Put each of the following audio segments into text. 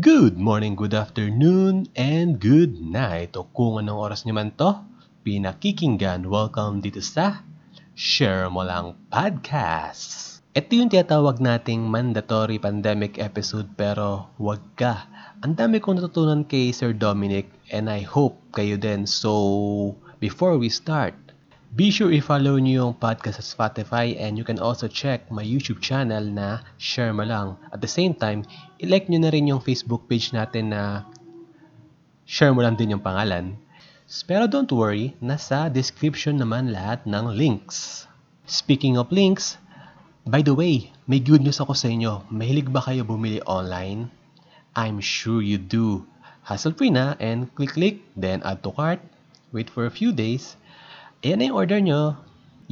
Good morning, good afternoon, and good night. O kung anong oras nyo man to, pinakikinggan, welcome dito sa Share Mo Lang Podcast. Ito yung tinatawag nating mandatory pandemic episode pero wag ka. Ang dami kong natutunan kay Sir Dominic and I hope kayo din. So, before we start, Be sure i-follow niyo yung podcast sa Spotify and you can also check my YouTube channel na Share Mo Lang. At the same time, i-like nyo na rin yung Facebook page natin na Share Mo Lang din yung pangalan. Pero don't worry, nasa description naman lahat ng links. Speaking of links, by the way, may good news ako sa inyo. Mahilig ba kayo bumili online? I'm sure you do. Hassle-free na and click-click, then add to cart, wait for a few days, Ayan na yung order nyo.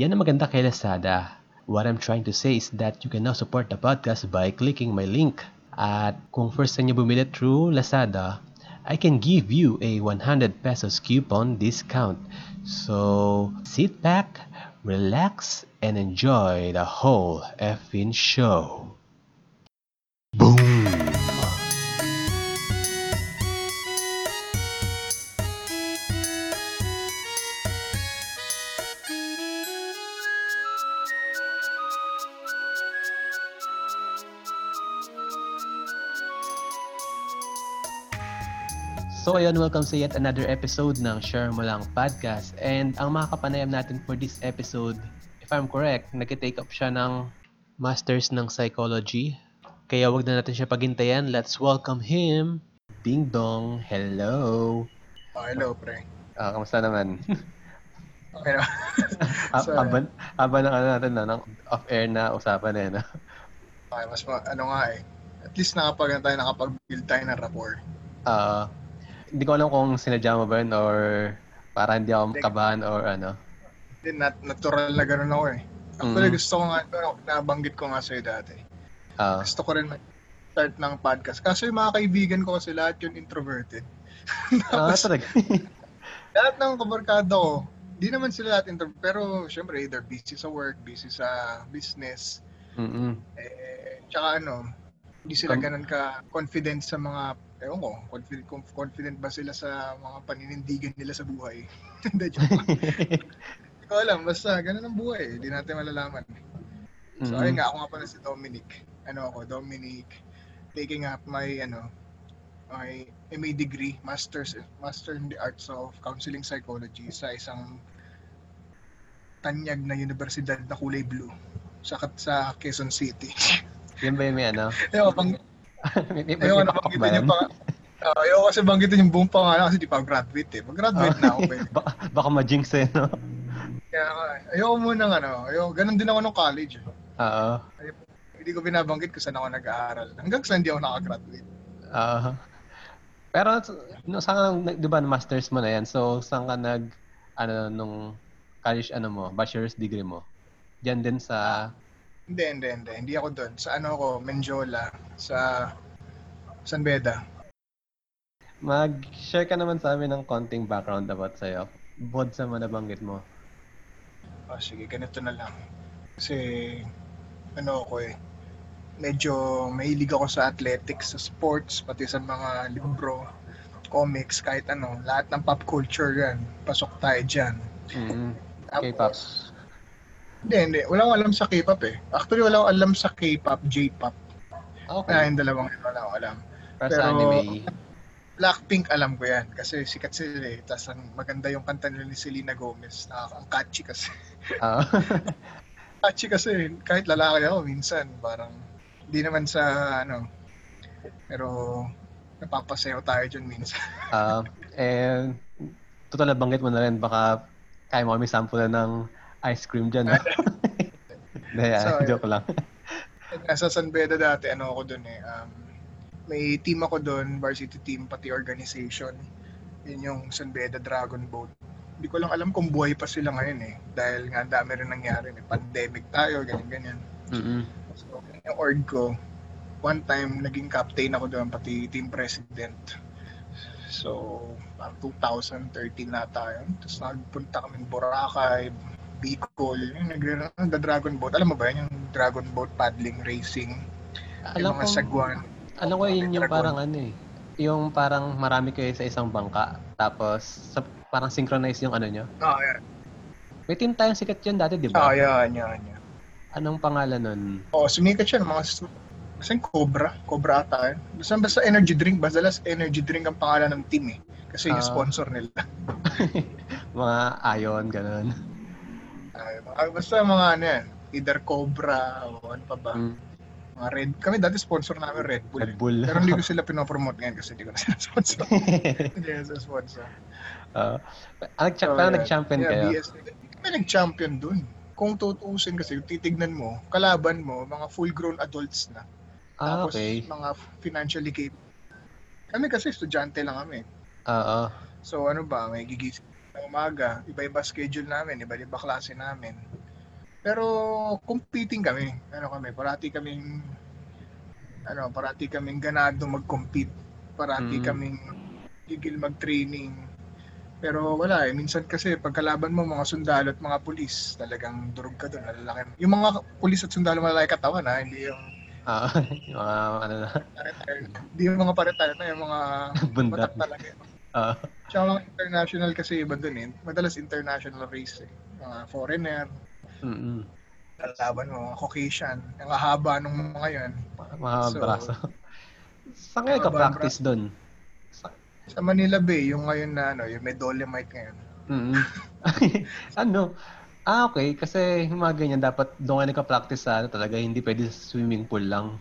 Yan ang maganda kay Lazada. What I'm trying to say is that you can now support the podcast by clicking my link. At kung first time nyo bumili through Lazada, I can give you a 100 pesos coupon discount. So, sit back, relax, and enjoy the whole effing show. So ayun, welcome sa yet another episode ng Share Mo Lang Podcast. And ang mga kapanayam natin for this episode, if I'm correct, nag-take up siya ng Masters ng Psychology. Kaya wag na natin siya pagintayan. Let's welcome him. Ding Dong, hello. Oh, hello, pre. Ah, kamusta naman? Okay na. So, Haban, haban ng ano natin na, ng off-air na usapan eh, na. okay, mas ma- ano nga eh. At least nakapag tayo, nakapag-build tayo ng rapport. Ah, hindi ko alam kung sinadya mo ba yun or para hindi ako Hindi. kabahan or ano. Then, nat- natural na ganun ako eh. Actually, Mhm. gusto ko nga, ano, nabanggit ko nga sa'yo dati. Ah, Gusto ko rin start ng podcast. Kaso yung mga kaibigan ko kasi lahat yun introverted. ah, Tapos, talaga. lahat ng kabarkada ko, di naman sila lahat introverted. Pero, syempre, either busy sa work, busy sa business. Mm-mm. Eh, tsaka ano, hindi sila ganun ka confident sa mga ewan ko, confident, confident ba sila sa mga paninindigan nila sa buhay? Hindi, joke. Hindi ko alam, basta ganun ang buhay, hindi natin malalaman. So, Mm-mm. ayun nga, ako nga pala si Dominic. Ano ako, Dominic, taking up my, ano, my MA degree, Master's, Master in the Arts of Counseling Psychology sa isang tanyag na universidad na kulay blue sa sa Quezon City. Yan ba yung may ano? Ayoko, pang, may, may, may na banggitin yung pang, uh, ayoko kasi banggitin yung buong pangalan kasi di pa graduate eh. Pag-graduate na ako pwede. baka, baka ma-jinx eh, no? Kaya nga, ayoko muna ng ano, ayoko, ganun din ako nung college. Eh. Oo. Hindi ko binabanggit kung saan ako nag-aaral. Hanggang sa hindi ako nakagraduate. Oo. Pero, no, saan ka, di ba, master's mo na yan? So, saan ka nag, ano, nung college, ano mo, bachelor's degree mo? Diyan din sa, Hindi, hindi, hindi. Hindi ako doon. Sa ano ako, Menjola, sa San Beda. mag-share ka naman sa amin ng konting background about sa'yo. Bukod sa mga nabanggit mo. Oh, sige, ganito na lang. Kasi, ano ako eh, medyo mahilig ako sa athletics, sa sports, pati sa mga libro, comics, kahit ano, lahat ng pop culture yan. Pasok tayo dyan. Mm-hmm. Tapos, K-pop. Hindi, hindi. Wala akong alam sa K-pop eh. Actually, wala akong alam sa K-pop, J-pop. Okay. Kaya yung dalawang yun, wala akong alam. Pero sa anime, Blackpink alam ko yan kasi sikat sila eh. Tapos ang maganda yung kanta nila ni Selena Gomez. Nakaka- ang catchy kasi. ah, catchy kasi kahit lalaki ako minsan parang hindi naman sa ano pero napapasayaw tayo dyan minsan. ah, and, total nabanggit mo na rin, baka kaya mo kami sample na ng ice cream dyan, ah, So, joke lang. Nasa San Beda dati ano ako doon eh. Um, may team ako doon, varsity team pati organization. Yun yung San Beda Dragon Boat. Hindi ko lang alam kung buhay pa sila ngayon eh. Dahil nga dami rin nangyari. May pandemic tayo, ganyan-ganyan. Mm-mm. So, yung org ko, one time naging captain ako doon, pati team president. So, parang 2013 na tayo. Tapos nagpunta kami Boracay, Bicol, yung nag the Dragon Boat. Alam mo ba yun, yung Dragon Boat paddling racing? Alam yung mga ko, sagwan. Alam ko yun yung parang ano eh. Yung parang marami kayo sa isang bangka. Tapos, sa, parang synchronize yung ano nyo. Oo, yan. May team tayong sikat yun dati, di Oo, ba? yan, yan, yan. Anong pangalan nun? Oo, sumikat siya ng mga kasi Cobra, Cobra ata yun. Basta, basta energy drink, basta last energy drink ang pangalan ng team eh. Kasi yung Ah. sponsor nila. Mga Ion, ganun. Mga- basta mga ano yan, either Cobra o ano pa ba. Mm, Mga Red. Kami dati sponsor namin Red Bull. Red eh. Bull. Pero hindi ko sila pinopromote ngayon kasi hindi ko na sila sponsor. hindi ko sila sponsor. uh, nag So, parang yeah. nag-champion yeah, kayo. BS. Kami nag-champion dun. Kung tutuusin kasi, titignan mo, kalaban mo, mga full-grown adults na. Ah, Tapos okay. mga financially capable. Kami kasi estudyante lang kami. Oo. So ano ba, may gigising ng umaga, iba-iba schedule namin, iba-iba klase namin. Pero competing kami. Ano kami, parati kaming ano, parati kaming ganado mag-compete. Parati Mm. kaming gigil mag-training. Pero wala eh. Minsan kasi pagkalaban mo mga sundalo at mga pulis, talagang durog ka doon. Malalaki. Yung mga pulis at sundalo malalaki katawan ha, hindi yung Ah, yung mga ano na. Hindi yung mga pare-tire na, yung mga bundak. matak talaga. Ah, Tsaka mga international kasi iba dun eh. Madalas international race eh. Mga foreigner, mm kalaban mo, mga Caucasian. Ang haba nung mga yun. mga So, braso. Saan kayo ka-practice doon? Sa Manila Bay, yung ngayon na ano, yung may Dolomite ngayon. Mm ano? Ah, okay. Kasi yung mga ganyan, dapat doon kayo nagka-practice sa ano talaga, hindi pwede sa swimming pool lang.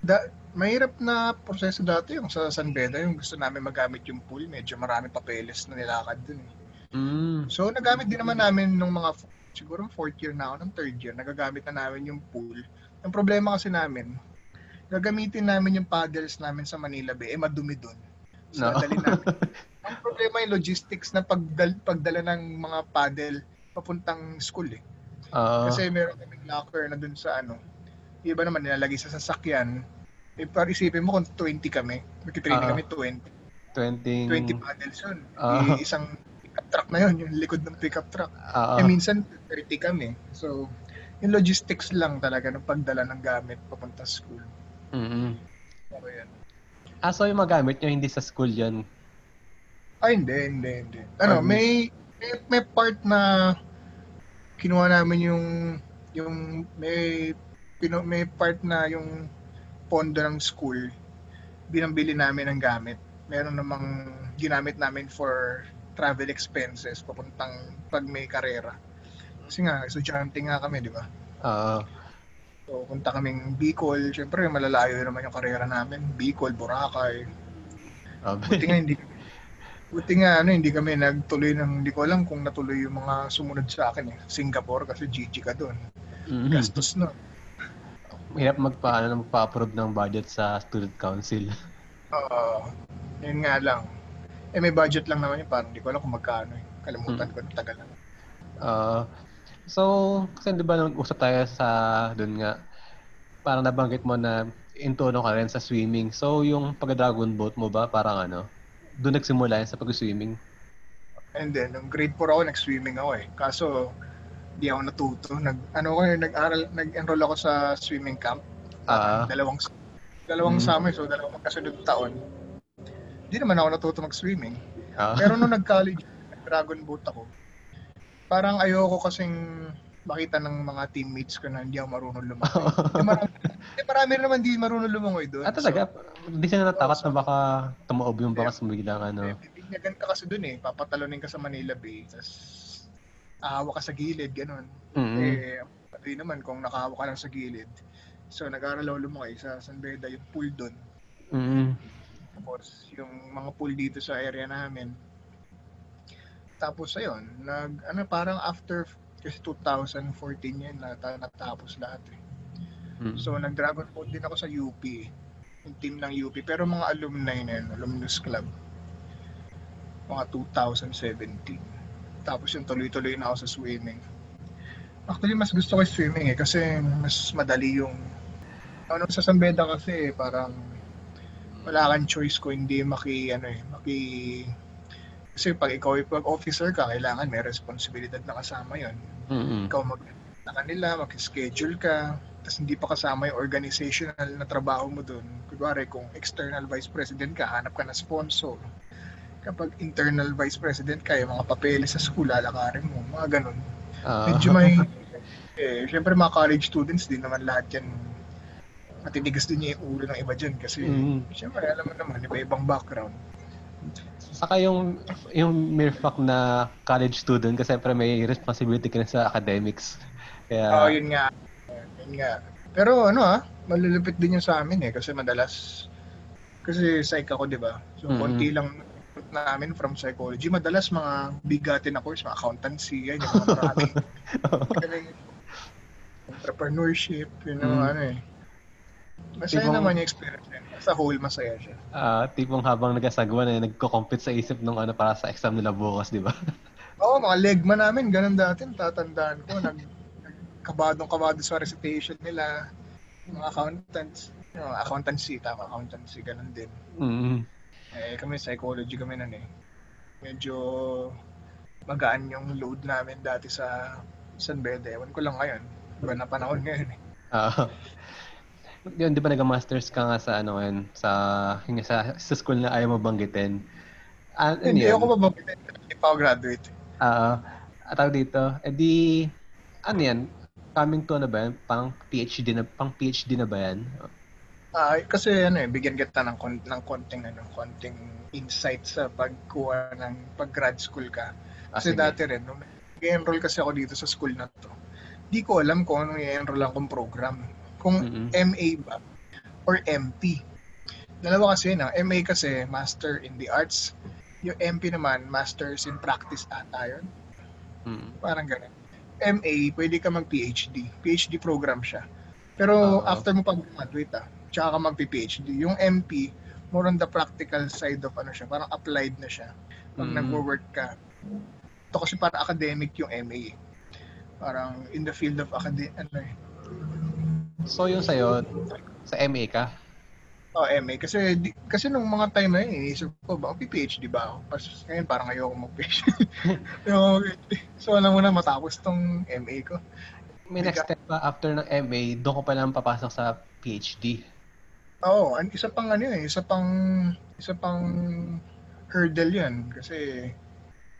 Da, mahirap na proseso dati yung sa San Beda, yung gusto namin magamit yung pool, medyo marami papeles na nilakad dun eh. Mm. So nagamit din naman namin nung mga, siguro fourth year na ako, ng third year, nagagamit na namin yung pool. Ang problema kasi namin, gagamitin namin yung paddles namin sa Manila Bay, eh madumi dun. So, No. dali namin. Ang problema yung logistics na pagdal, pagdala ng mga paddle papuntang school eh. Oo. Kasi meron kaming locker na dun sa ano, iba naman nilalagay sa sasakyan. Eh, para isipin mo kung 20 kami, magkitraining Ah. kami 20. 20 20 paddles yun. Ah. Eh, isang pickup truck na yun, yung likod ng pickup truck. Oo. Eh minsan 30 kami. So, yung logistics lang talaga ng pagdala ng gamit papunta sa school. Mm-mm. So, yan. Ah, so yung magamit nyo hindi sa school yun? Ay, hindi, hindi, hindi. Ano, Um, may, may, may part na kinuha namin yung, yung, may, pino, may part na yung pondo ng school, binambili namin ng gamit. Meron namang ginamit namin for travel expenses papuntang pag may karera. Kasi nga, estudyante nga kami, di ba? Oo. So, punta kaming Bicol. Siyempre, malalayo naman yung karera namin. Bicol, Boracay. Oh, Buti nga hindi Buti nga ano, hindi kami nagtuloy ng hindi ko alam kung natuloy yung mga sumunod sa akin eh. Singapore kasi GG ka doon. Mhm. Gastos no. Mahirap magpa, ano, magpa-approve ng budget sa student council. Oo. yun nga lang. Eh may budget lang naman yun, parang hindi ko alam kung magkano eh. Kalimutan ko, tagal na. Ah, so, kasi di ba nung usap tayo sa doon nga, parang nabanggit mo na into ano ka rin sa swimming. So, yung pag-dragon boat mo ba, parang ano, doon nagsimula yan sa pag-swimming? And then, nung grade 4 ako, nag-swimming ako eh. Kaso, di ako natuto. Nag, ano ko, eh, nag-aral, nag-enroll ako sa swimming camp. Ah, dalawang dalawang Mm. summer, so dalawang magkasunod taon. Hindi naman ako natuto mag-swimming. ah, Pero nung nag-college, dragon boat ako. Parang ayoko kasing makita ng mga teammates ko na hindi ako marunong lumangoy. Hindi marami, hindi marami rin naman di marunong lumangoy doon. ah, talaga? Hindi sila natakot na baka tumaob yung baka biglang So, ano. eh, ka kasi doon eh. Papatalonin ka sa Manila Bay. Tapos, ahawa ka sa gilid, ganun. Mm-mm. Eh, pati naman kung nakahawa ka lang sa gilid. So, nag-aaral ako lumakay sa San Beda, yung pool doon. Mm-mm. Tapos, yung mga pool dito sa area namin. Tapos, ayun, nag, ano, parang after, kasi 2014 yun, nata, natapos lahat eh. Mm. So, nag-dragon boat din ako sa UP. Yung team ng UP. Pero mga alumni na yun, alumnus club. Mga 2017. Tapos yung tuloy-tuloy na ako sa swimming. Actually, mas gusto ko swimming eh. Kasi mas madali yung... Ano sa Sambeda kasi eh, parang wala kang choice ko hindi maki ano eh maki kasi pag ikaw ay pag officer ka kailangan may responsibilidad na kasama yon Mm-mm. ikaw mag na kanila mag-schedule ka tapos hindi pa kasama yung organizational na trabaho mo doon. Kunwari, kung external vice president ka, hanap ka na sponsor. Kapag internal vice president ka, yung mga papeles sa school, lalakarin mo, mga ganun. Ah. Medyo may, eh, syempre mga college students din naman lahat yan, matitigas din yung ulo ng iba dyan kasi, Mm. syempre, alam mo naman, iba-ibang background. Saka yung yung mere fact na college student kasi siyempre may responsibility ka na sa academics. Kaya Oo, yun nga. Yun nga. Pero ano ah, malulupit din yung sa amin eh. Kasi madalas, kasi psych ako, di ba? So, Mhm. konti lang namin from psychology. Madalas mga bigatin na course, mga accountancy, yan, yung mga marami. Entrepreneurship, yun yung Mm. ano eh. Masaya Ibang- naman yung experience yun. Sa whole, masaya siya. ah, tipong habang nagasagwa na nagko-compete sa isip nung ano para sa exam nila bukas, di ba? Oo, mga legma namin, ganun dati, tatandaan ko, nag, kabadong kabado sa recitation nila, mga accountants, yung mga accountancy, tama, accountancy, ganun din. Mm. Eh, kami, psychology kami nun eh. Medyo magaan yung load namin dati sa San Bede. Ewan ko lang ngayon. Iba na panahon ngayon eh. Ah. yun, di ba nag-masters ka nga sa ano yun, sa, yun nga, sa, sa school na ayaw mo banggitin. Ah, ano Hindi yun? ako mababitin. Hindi pa ako graduate. Ah, uh, tawag dito, edi, ano yan, coming to ano ba yan? Pang PhD na, pang PhD na ba yan? Ah, kasi ano eh, bigyan kita ng, kon- ng konting, ano, konting insight sa pagkuha ng pag-grad school ka. Ah, Kasi sige. dati rin, nung nag-enroll kasi ako dito sa school na to, di ko alam kung anong i-enroll akong program. Kung Mm-mm. MA ba or MP. Dalawa kasi yun. ah. MA kasi Master in the Arts. Yung MP naman, Masters in Practice ata yun. Mm. Parang ganun. MA, pwede ka mag-PhD. PhD program siya. Pero Oo. after mo pag-graduate ah, tsaka ka mag-PhD. Yung MP, more on the practical side of ano siya, parang applied na siya. Pag Mm. nag-work ka. Ito kasi parang academic yung MA. Parang in the field of academic, ano eh, So yung sa'yo, sa MA ka? Oh, MA. Kasi, di, kasi nung mga time na yun, iniisip ko, ba, PhD ba ako? Pas, ngayon, parang. Ayoko mag-PhD. so, alam mo na, matapos tong MA ko. May next step pa after ng MA, doon ko pa lang papasok sa PhD. Oo, an isa pang ano eh, isa pang, isa pang hurdle yan. Kasi,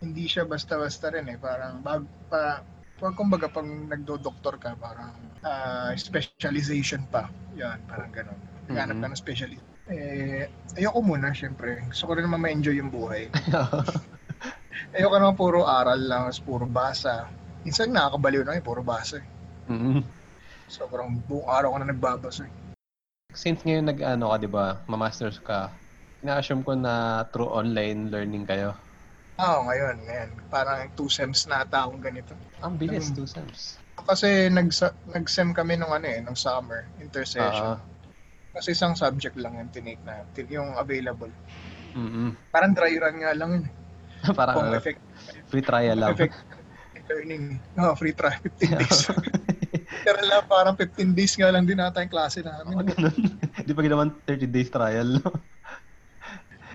hindi siya basta-basta rin eh. Parang, bag, pa, pag kumbaga, pag nagdo-doktor ka, parang ah, specialization pa. Yan, parang ganun. Naghanap ka Mhm. ng specialist. Eh, ayoko muna, syempre. Gusto ko rin naman ma-enjoy yung buhay. Ayoko naman puro aral lang, puro basa. Minsan nakakabaliw na eh, puro basa eh. mm Sobrang buong araw ko na nagbabasa eh. Since ngayon nag-ano ka, di ba, mamasters ka, ina-assume ko na through online learning kayo. Oo, ngayon, ngayon. Parang two sems na ata akong ganito. Ang bilis, Mm. two sems. Kasi nag nag-sem kami nung ano eh, nung summer, intersession. Ah, Kasi isang subject lang yung tinake na, yung available. mm Parang dry run nga lang yun. eh. Parang Kung effect, free trial lang. effect learning. No, free trial, 15 days. Pero lang, parang 15 days nga lang din ata yung klase namin. Ako ganun. Di pa ginawan 30 days trial.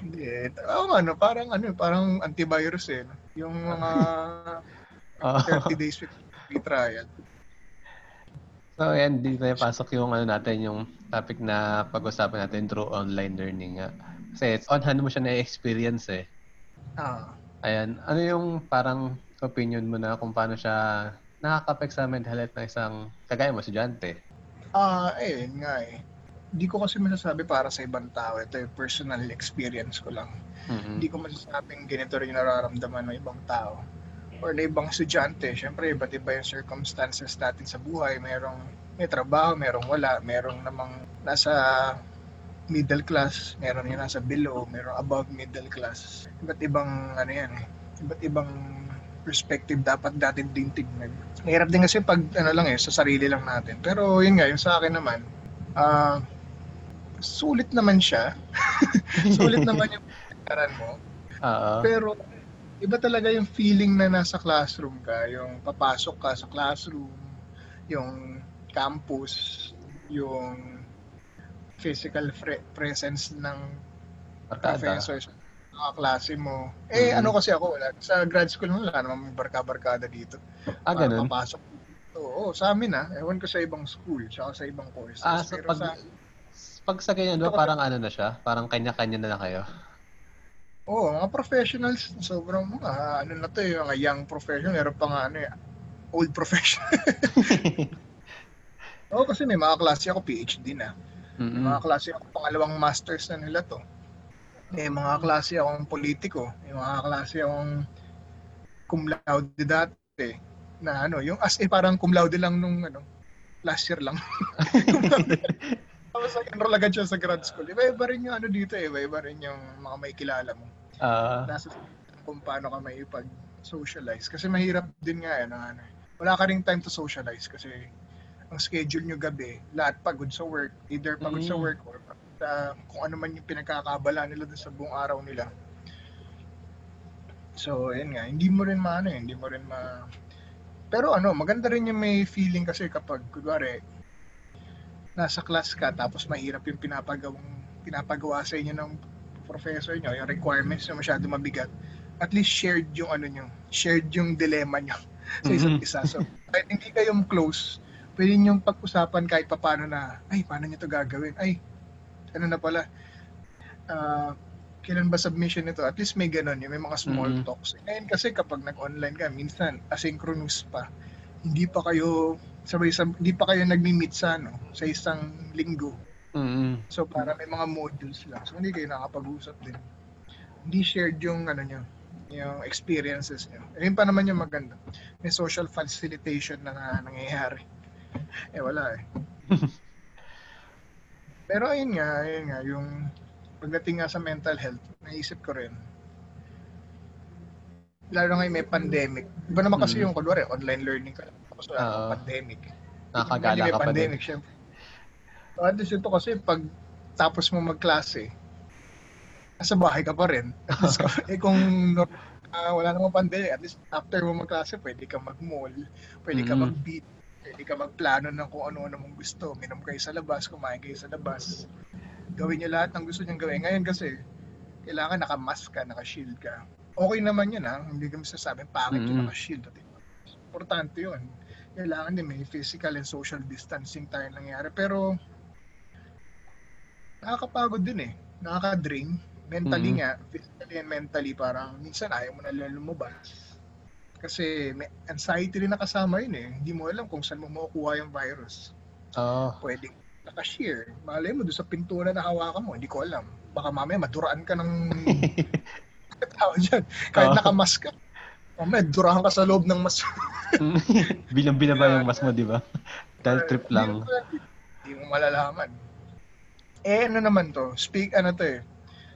Hindi. eh. Oo, ano, parang ano, parang antivirus eh. Yung mga Ah. 30 days free trial. so, yan, di na pasok yung ano natin, yung topic na pag-usapan natin through online learning nga. Kasi it's on hand mo siya na-experience eh. Ah. Ayan, ano yung parang opinion mo na kung paano siya nakaka-affect sa mental health ng isang kagaya mo, estudyante? Ah, eh, yun nga eh. Hindi ko kasi masasabi para sa ibang tao. Ito yung personal experience ko lang. Mhm. Hindi ko masasabing ganito rin yung nararamdaman ng ibang tao. Or na ibang estudyante. Siyempre, iba't iba yung circumstances natin sa buhay. Merong may trabaho, merong wala. Merong namang nasa middle class, meron yung nasa below, merong above middle class. Iba't ibang ano yan eh. Iba't ibang perspective dapat natin din tignan. Mahirap din kasi pag ano lang eh, sa sarili lang natin. Pero yun nga, yung sa akin naman, ah sulit naman siya. sulit naman yung pagkaran mo. Oo. Pero iba talaga yung feeling na nasa classroom ka, yung papasok ka sa classroom, yung campus, yung physical fre- presence ng Barkada. professors, mga klase mo. Eh, Mhm. ano kasi ako, wala, sa grad school mo, wala namang barka-barkada dito. Ah, ganun. papasok. Oo, sa amin ah. Ewan ko sa ibang school, tsaka sa ibang courses. Ah, so Pero pag, sa, pag sa ganyan ba, parang ano na siya? Parang kanya-kanya na lang kayo? Oo, mga professionals, sobrang mga, ano na to, yung mga young professional, meron pa nga ano eh, old professional. Oo, kasi may mga klase ako, PhD na. May Mm-mm. mga klase ako, pangalawang masters na nila to. May mga klase akong politiko, may mga klase akong cum laude dati, na ano, yung as eh, parang cum laude lang nung ano, last year lang. Tapos nag-enroll agad siya sa grad school. Iba-iba rin yung ano dito eh, iba-iba rin yung mga may kilala mo. Ah, nasa kung paano ka may pag-socialize. Kasi mahirap din nga yan. Ano, eh. wala ka ring time to socialize kasi ang schedule nyo gabi, lahat pagod sa work. Either pagod sa Mm. work or sa kung ano man yung pinagkakabala nila dun sa buong araw nila. So, yun nga. Hindi mo rin maano. Hindi mo rin ma... Pero ano, maganda rin yung may feeling kasi kapag, kunwari, nasa class ka tapos mahirap yung pinapagawang pinapagawa sa inyo ng professor nyo, yung requirements na masyado mabigat, at least shared yung ano nyo, shared yung dilemma nyo sa isa't Mhm. isa. So, kahit hindi kayong close, pwede nyo pag-usapan kahit paano na, ay, paano nyo to gagawin? Ay, ano na pala, ah, kailan ba submission nito? At least may ganun, yung may mga small Mhm. talks. Ngayon kasi kapag nag-online ka, minsan asynchronous pa, hindi pa kayo sabay sa hindi pa kayo nagmi-meet sa ano, sa isang linggo. mm So para may mga modules lang. So hindi kayo nakapag-usap din. Hindi shared yung ano nyo, yung experiences nyo. Ayun pa naman yung maganda. May social facilitation na nga nangyayari. Eh wala eh. Pero ayun nga, ayun nga, yung pagdating nga sa mental health, naisip ko rin, lalo ngayon may pandemic. Iba naman kasi Mm. yung, kunwari, online learning ka. Tapos wala namang pandemic. May ka pa din. pandemic, syempre. So, at least ito kasi pag tapos mo magklase, nasa bahay ka pa rin. At least, eh kung ah, wala namang pandemic, at least after mo magklase, pwede ka mag-mall, pwede ka Mm. Pwede ka magplano ng kung ano-ano mong gusto. Minom kayo sa labas, kumain kayo sa labas. Gawin niyo lahat ng gusto niyong gawin. Ngayon kasi, kailangan naka-mask ka, naka-shield ka. Okay naman yun ha, hindi kami sasabing pangit yung Mm. naka-shield. Importante yun kailangan din may physical and social distancing tayo nangyari. Pero, nakakapagod din eh. Nakaka-drain. Mentally Mhm. nga, physically and mentally, parang minsan ayaw mo na lumabas. Kasi may anxiety rin nakasama yun eh. Hindi mo alam kung saan mo makukuha yung virus. Oo. Pwedeng nakashare. Malay mo doon sa pintura na hawakan mo, hindi ko alam. Baka mamaya maduraan ka ng tao dyan. Kahit Oo. nakamask ka. Mamaya, durahan ka sa loob ng mas Bilang binaba yung mas mo, di ba? Dahil trip lang. Hindi mo malalaman. Eh, ano naman to? Speak, ano to eh.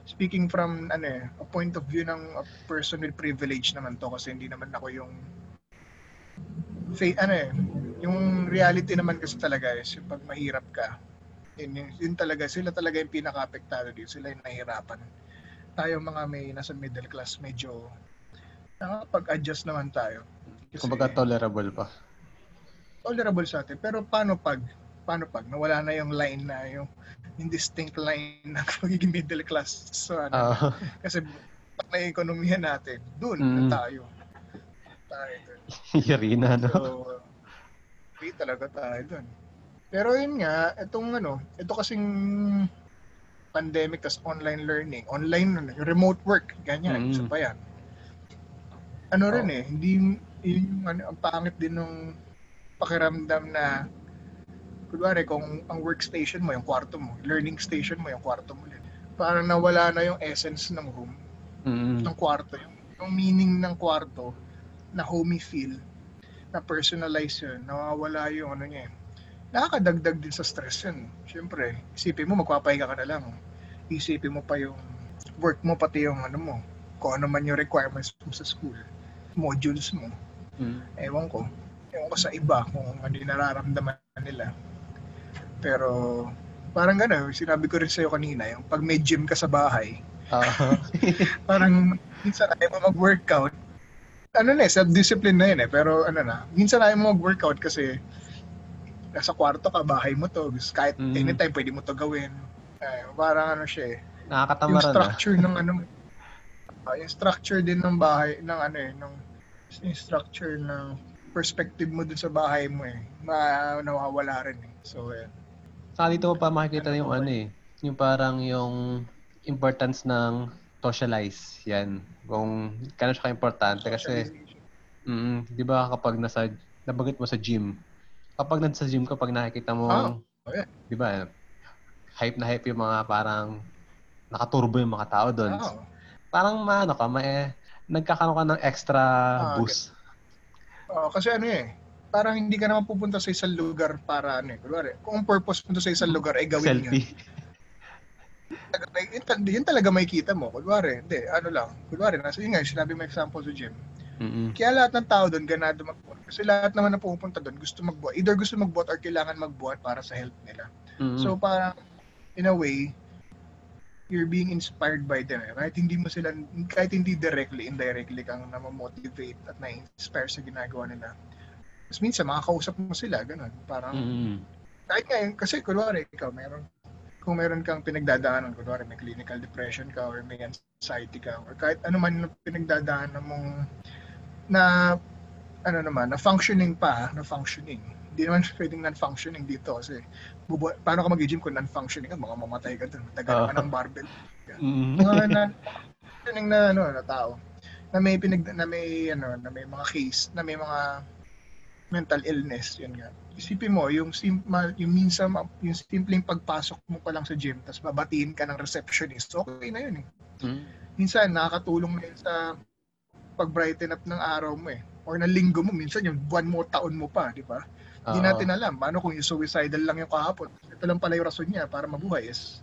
Speaking from, ano eh, a point of view ng a person with privilege naman to kasi hindi naman ako yung fa- ano eh, yung reality naman kasi talaga is yung pag mahirap ka, yun, yun, yun talaga, sila talaga yung pinaka-apektado dito, sila yung nahihirapan. Tayo mga may nasa middle class, medyo nakapag-adjust naman tayo. Kasi- Kumbaga tolerable pa. tolerable sa atin. Pero paano pag paano pag nawala na yung line na yung indistinct line ng pagiging middle class so ano Oo. kasi pag na ekonomiya natin doon Mm. na tayo tayo dun. Yari na, no? so free talaga tayo doon pero yun nga itong ano ito kasing pandemic tas online learning online yung remote work ganyan Mm. isa pa yan ano rin Oh. eh hindi yung ano ang pangit din nung pakiramdam na kunwari kung ang workstation mo yung kwarto mo learning station mo yung kwarto mo parang nawala na yung essence ng room Mm. ng kwarto. Yung, yung meaning ng kwarto na homey feel na personalize yun nawawala yung ano niya eh. nakakadagdag din sa stress yun. Syempre isipin mo magpapahinga ka na lang. Isipin mo pa yung work mo pati yung ano mo kung ano man yung requirements mo sa school modules mo. Mm. ewan ko. Ewan ko sa iba kung ano yung nararamdaman nila pero parang gano'n sinabi ko rin sa'yo kanina yung pag may gym ka sa bahay Oo. parang minsan ayaw mo mag-workout. Ano na eh, self-discipline na yun eh. Pero ano na, minsan ayaw mo mag-workout kasi nasa kwarto ka, bahay mo to. Kahit Mm. anytime pwede mo to gawin. Eh, parang ano siya eh. Yung Nakakatamaran na. structure ng ano, ah, yung structure din ng bahay, ng ano eh, ng yung structure ng perspective mo dun sa bahay mo eh. Ma nawawala rin eh. So, eh. Saka dito mo pa makikita yung ano eh, yung parang yung importance ng socialize. Yan. Kung kano siya ka-importante kasi mm, 'di ba kapag nasa nabanggit mo sa gym, kapag nasa gym kapag nakikita mo, Oh, oh, yeah. 'di ba? Hype na hype yung mga parang nakaturbo yung mga tao doon. Oo. Parang maano ka, may nagkakaroon ka ng extra Ah, boost. Oo, kasi ano eh, parang hindi ka naman pupunta sa isang lugar para ano eh. Kunwari, kung ang purpose mo sa isang lugar ay gawin. Selfie. Yun, yun talaga may kita mo. Kunwari, hindi, ano lang. Kunwari, nasa yun nga, sinabi mo example sa gym. Mm-mm. Kaya lahat ng tao doon ganado magbuhat. Kasi lahat naman na pupunta doon gusto magbuhat. Either gusto magbuhat or kailangan magbuhat para sa health nila. Mm-mm. So parang in a way you're being inspired by them. Eh. Kahit hindi mo sila kahit hindi directly, indirectly kang na-motivate at na-inspire sa ginagawa nila. Tapos minsan makakausap mo sila ganun. Parang Mm-mm. kahit ngayon kasi kunwari ikaw meron kung meron kang pinagdadaanan, kunwari may clinical depression ka or may anxiety ka or kahit ano man yung pinagdadaanan mong na ano naman, na functioning pa, na functioning. Hindi naman pwedeng non-functioning dito kasi bubu- paano ka mag-gym kung non-functioning ka, mga mamatay ka dun. Taga naman ng barbell. Mm-mm. Mga non-functioning na ano na tao na may pinag na may ano na may mga case na may mga mental illness yun nga. Isipin mo yung sim, yung minsan yung simpleng pagpasok mo pa lang sa gym tapos babatiin ka ng receptionist okay na yun eh. Mm. minsan nakakatulong na yun sa pag-brighten up ng araw mo eh. Or ng linggo mo minsan yung buwan mo taon mo pa di ba? Hindi Oo. natin alam paano kung yung suicidal lang yung kahapon. Ito lang pala yung rason niya para mabuhay is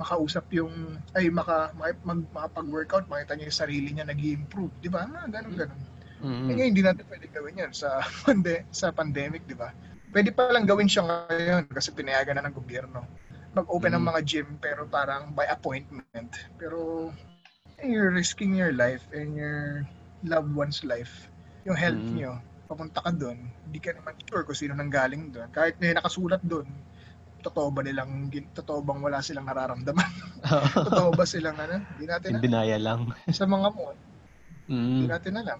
makausap yung ay maka maka- mag, makapag-workout makita niya yung sarili niya nag-improve di ba? Ah, ganun ganun Mm-mm. eh, ngayon, hindi natin pwede gawin yan sa, pande- sa pandemic, di ba? Pwede pa lang gawin siya ngayon kasi pinayagan na ng gobyerno. Mag-open ng Mm. mga gym pero parang by appointment. Pero eh, you're risking your life and your loved one's life. Yung health Mm. niyo, papunta ka doon, hindi ka naman sure kung sino nang galing doon. Kahit may nakasulat doon, totoo ba nilang, gin- totoo bang wala silang nararamdaman? totoo ba silang ano? Hindi natin In alam. denial lang. Sa mga mo, hindi Mm. natin alam.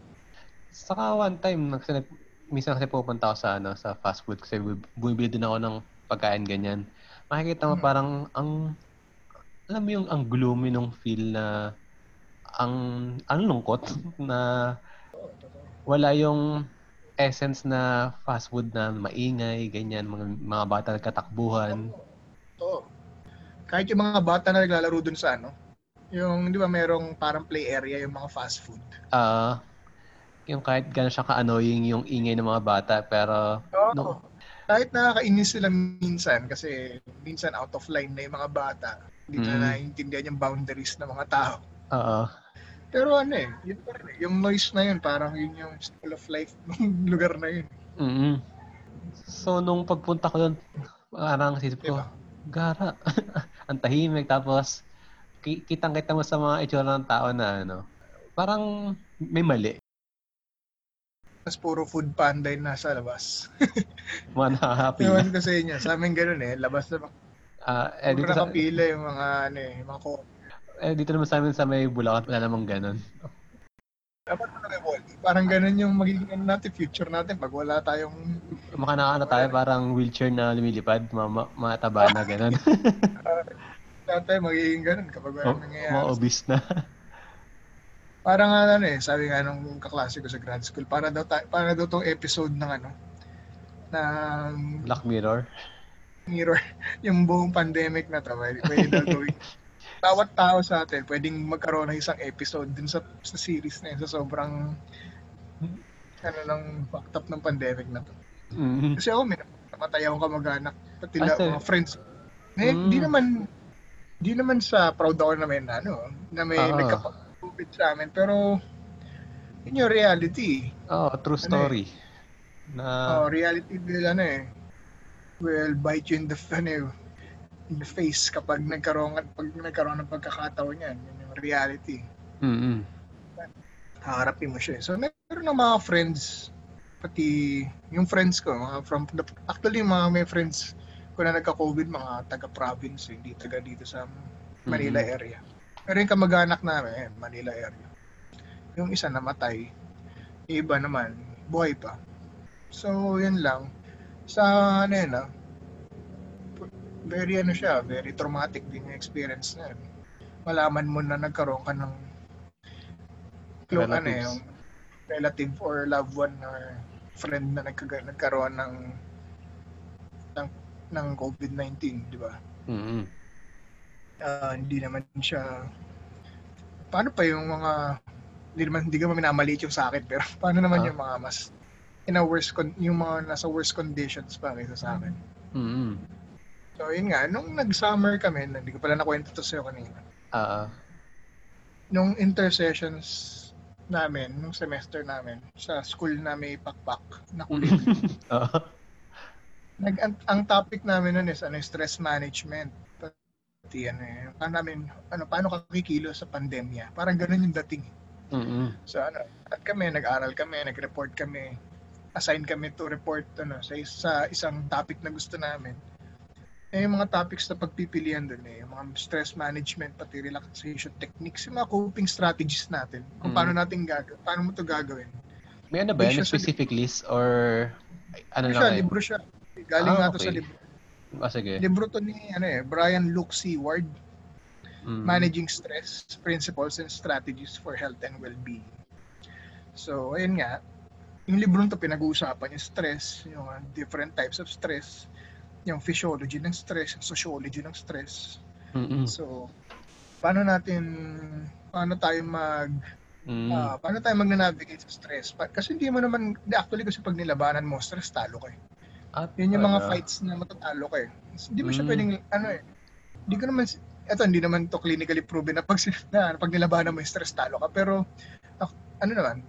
Saka one time, kasi nag, minsan kasi pupunta ako sa ano sa fast food kasi bu- bumibili din ako ng pagkain ganyan. Makikita mo Mm. parang ang alam mo yung ang gloomy nung feel na ang ang lungkot na wala yung essence na fast food na maingay, ganyan, mga, mga bata nagkatakbuhan. Oo. Kahit yung mga bata na naglalaro dun sa ano, yung di ba merong parang play area yung mga fast food. Ah, yung kahit gano'n siya ka-annoying yung ingay ng mga bata, pero Oo. No. Kahit nakakainis sila minsan kasi minsan out of line na yung mga bata. Hindi Mm. na naiintindihan yung boundaries ng mga tao. oo. Pero ano eh, yun pa rin eh. Yung noise na yun, parang yun yung skill of life ng lugar na yun. mm So, nung pagpunta ko doon, parang isip ko, Diba? gara, ang tahimik. Tapos, ki- kitang-kita mo sa mga itsura ng tao na ano, parang may mali. Tapos puro food panda yung nasa labas. Mga nakaka-happy. Ewan ko sa inyo, sa amin ganun eh. Labas na Ah, eh, dito, sa, nakapila yung mga ano eh, yung mga ko. eh, dito naman sa amin sa may Bulacan, wala namang ganun. Dapat na revolt. Parang ganun yung magiging ano natin, future natin pag wala tayong Maka nakakano tayo, parang wheelchair na lumilipad, mga, mga, mga taba na ganun. dati magiging ganun kapag wala Ma- nangyayari. mga obese na. Parang ano eh, sabi nga nung kaklase ko sa grad school, para daw ta- para daw tong episode ng ano ng Black Mirror. mirror yung buong pandemic na to, pwede, pwede daw gawin. Bawat tao sa atin pwedeng magkaroon ng isang episode dun sa, sa series na yun, sa sobrang ano lang fucked up ng pandemic na to. Mm. Kasi ako, may namatay ako kamag-anak, pati Ah, sir. mga friends. Eh, Mm. di naman, di naman sa proud ako na may, ano, na may Ah. nagka-COVID sa amin, pero yun yung reality. Oh, true Ano story. Na, Oh, reality will, ano eh, will bite you in the, ano, in the face kapag nagkaroon, pag nagkaroon ng pagkakataon yan. Yun yung reality. mm Haharapin mo siya. eh. So, meron ng mga friends, pati yung friends ko, mga from, actually, mga may friends ko na nagka-COVID, mga taga-province, hindi taga dito sa Manila Mhm. area. Pero yung kamag-anak namin, Manila area. Yung isa namatay, yung iba naman, buhay pa. So, yun lang. Sa ano yun, ah, very ano siya, very traumatic din yung experience na yun. Malaman mo na nagkaroon ka ng clo- ano yung relative or loved one or friend na nagkaga- nagkaroon ng ng, ng COVID-19, di ba? Mm-mm. Ah, hindi naman siya paano pa yung mga hindi naman hindi ka minamaliit yung sakit pero paano naman Ah. yung mga mas in a worse con- yung mga nasa worse conditions pa kaysa sa akin. Mm-mm. So yun nga, nung nag-summer kami, hindi ko pala nakwento to sa'yo kanina. Ah, Nung intersessions namin, nung semester namin, sa school na may pakpak na kulit. ah. nag, ang, ang topic namin nun is ano, stress management. Pati ano, eh, paano namin, ano, paano ka kikilo sa pandemya. Parang ganun yung dating. Mm-mm. So ano, at kami, nag-aral kami, nag-report kami, assign kami to report ano, sa, sa isang topic na gusto namin. Eh, yung mga topics na pagpipilian doon eh, yung mga stress management, pati relaxation techniques, yung mga coping strategies natin, kung Mm. paano natin gagawin, paano mo to gagawin. May ano ba yan? Specific list or ano lang siya, libro siya. Galing Ah, nga to okay. sa libro. Ah, sige. Libro to ni ano eh, Brian Luke Seward, Mm. Managing Stress, Principles and Strategies for Health and Well-being. So, ayun nga, yung librong to pinag-uusapan yung stress, yung uh, different types of stress, yung physiology ng stress, yung sociology ng stress. Mm-mm. So, paano natin, paano tayo mag, Mm. ah, paano tayo mag-navigate sa stress? Pa- kasi hindi mo naman, actually kasi pag nilabanan mo, stress, talo ka eh. Ah, Yun yung mga talaga. fights na matatalo ka eh. Hindi mo siya Mm. pwedeng, ano eh, hindi ko naman, eto hindi naman to clinically proven na pag, na, pag nilabanan mo yung stress, talo ka. Pero, ano naman,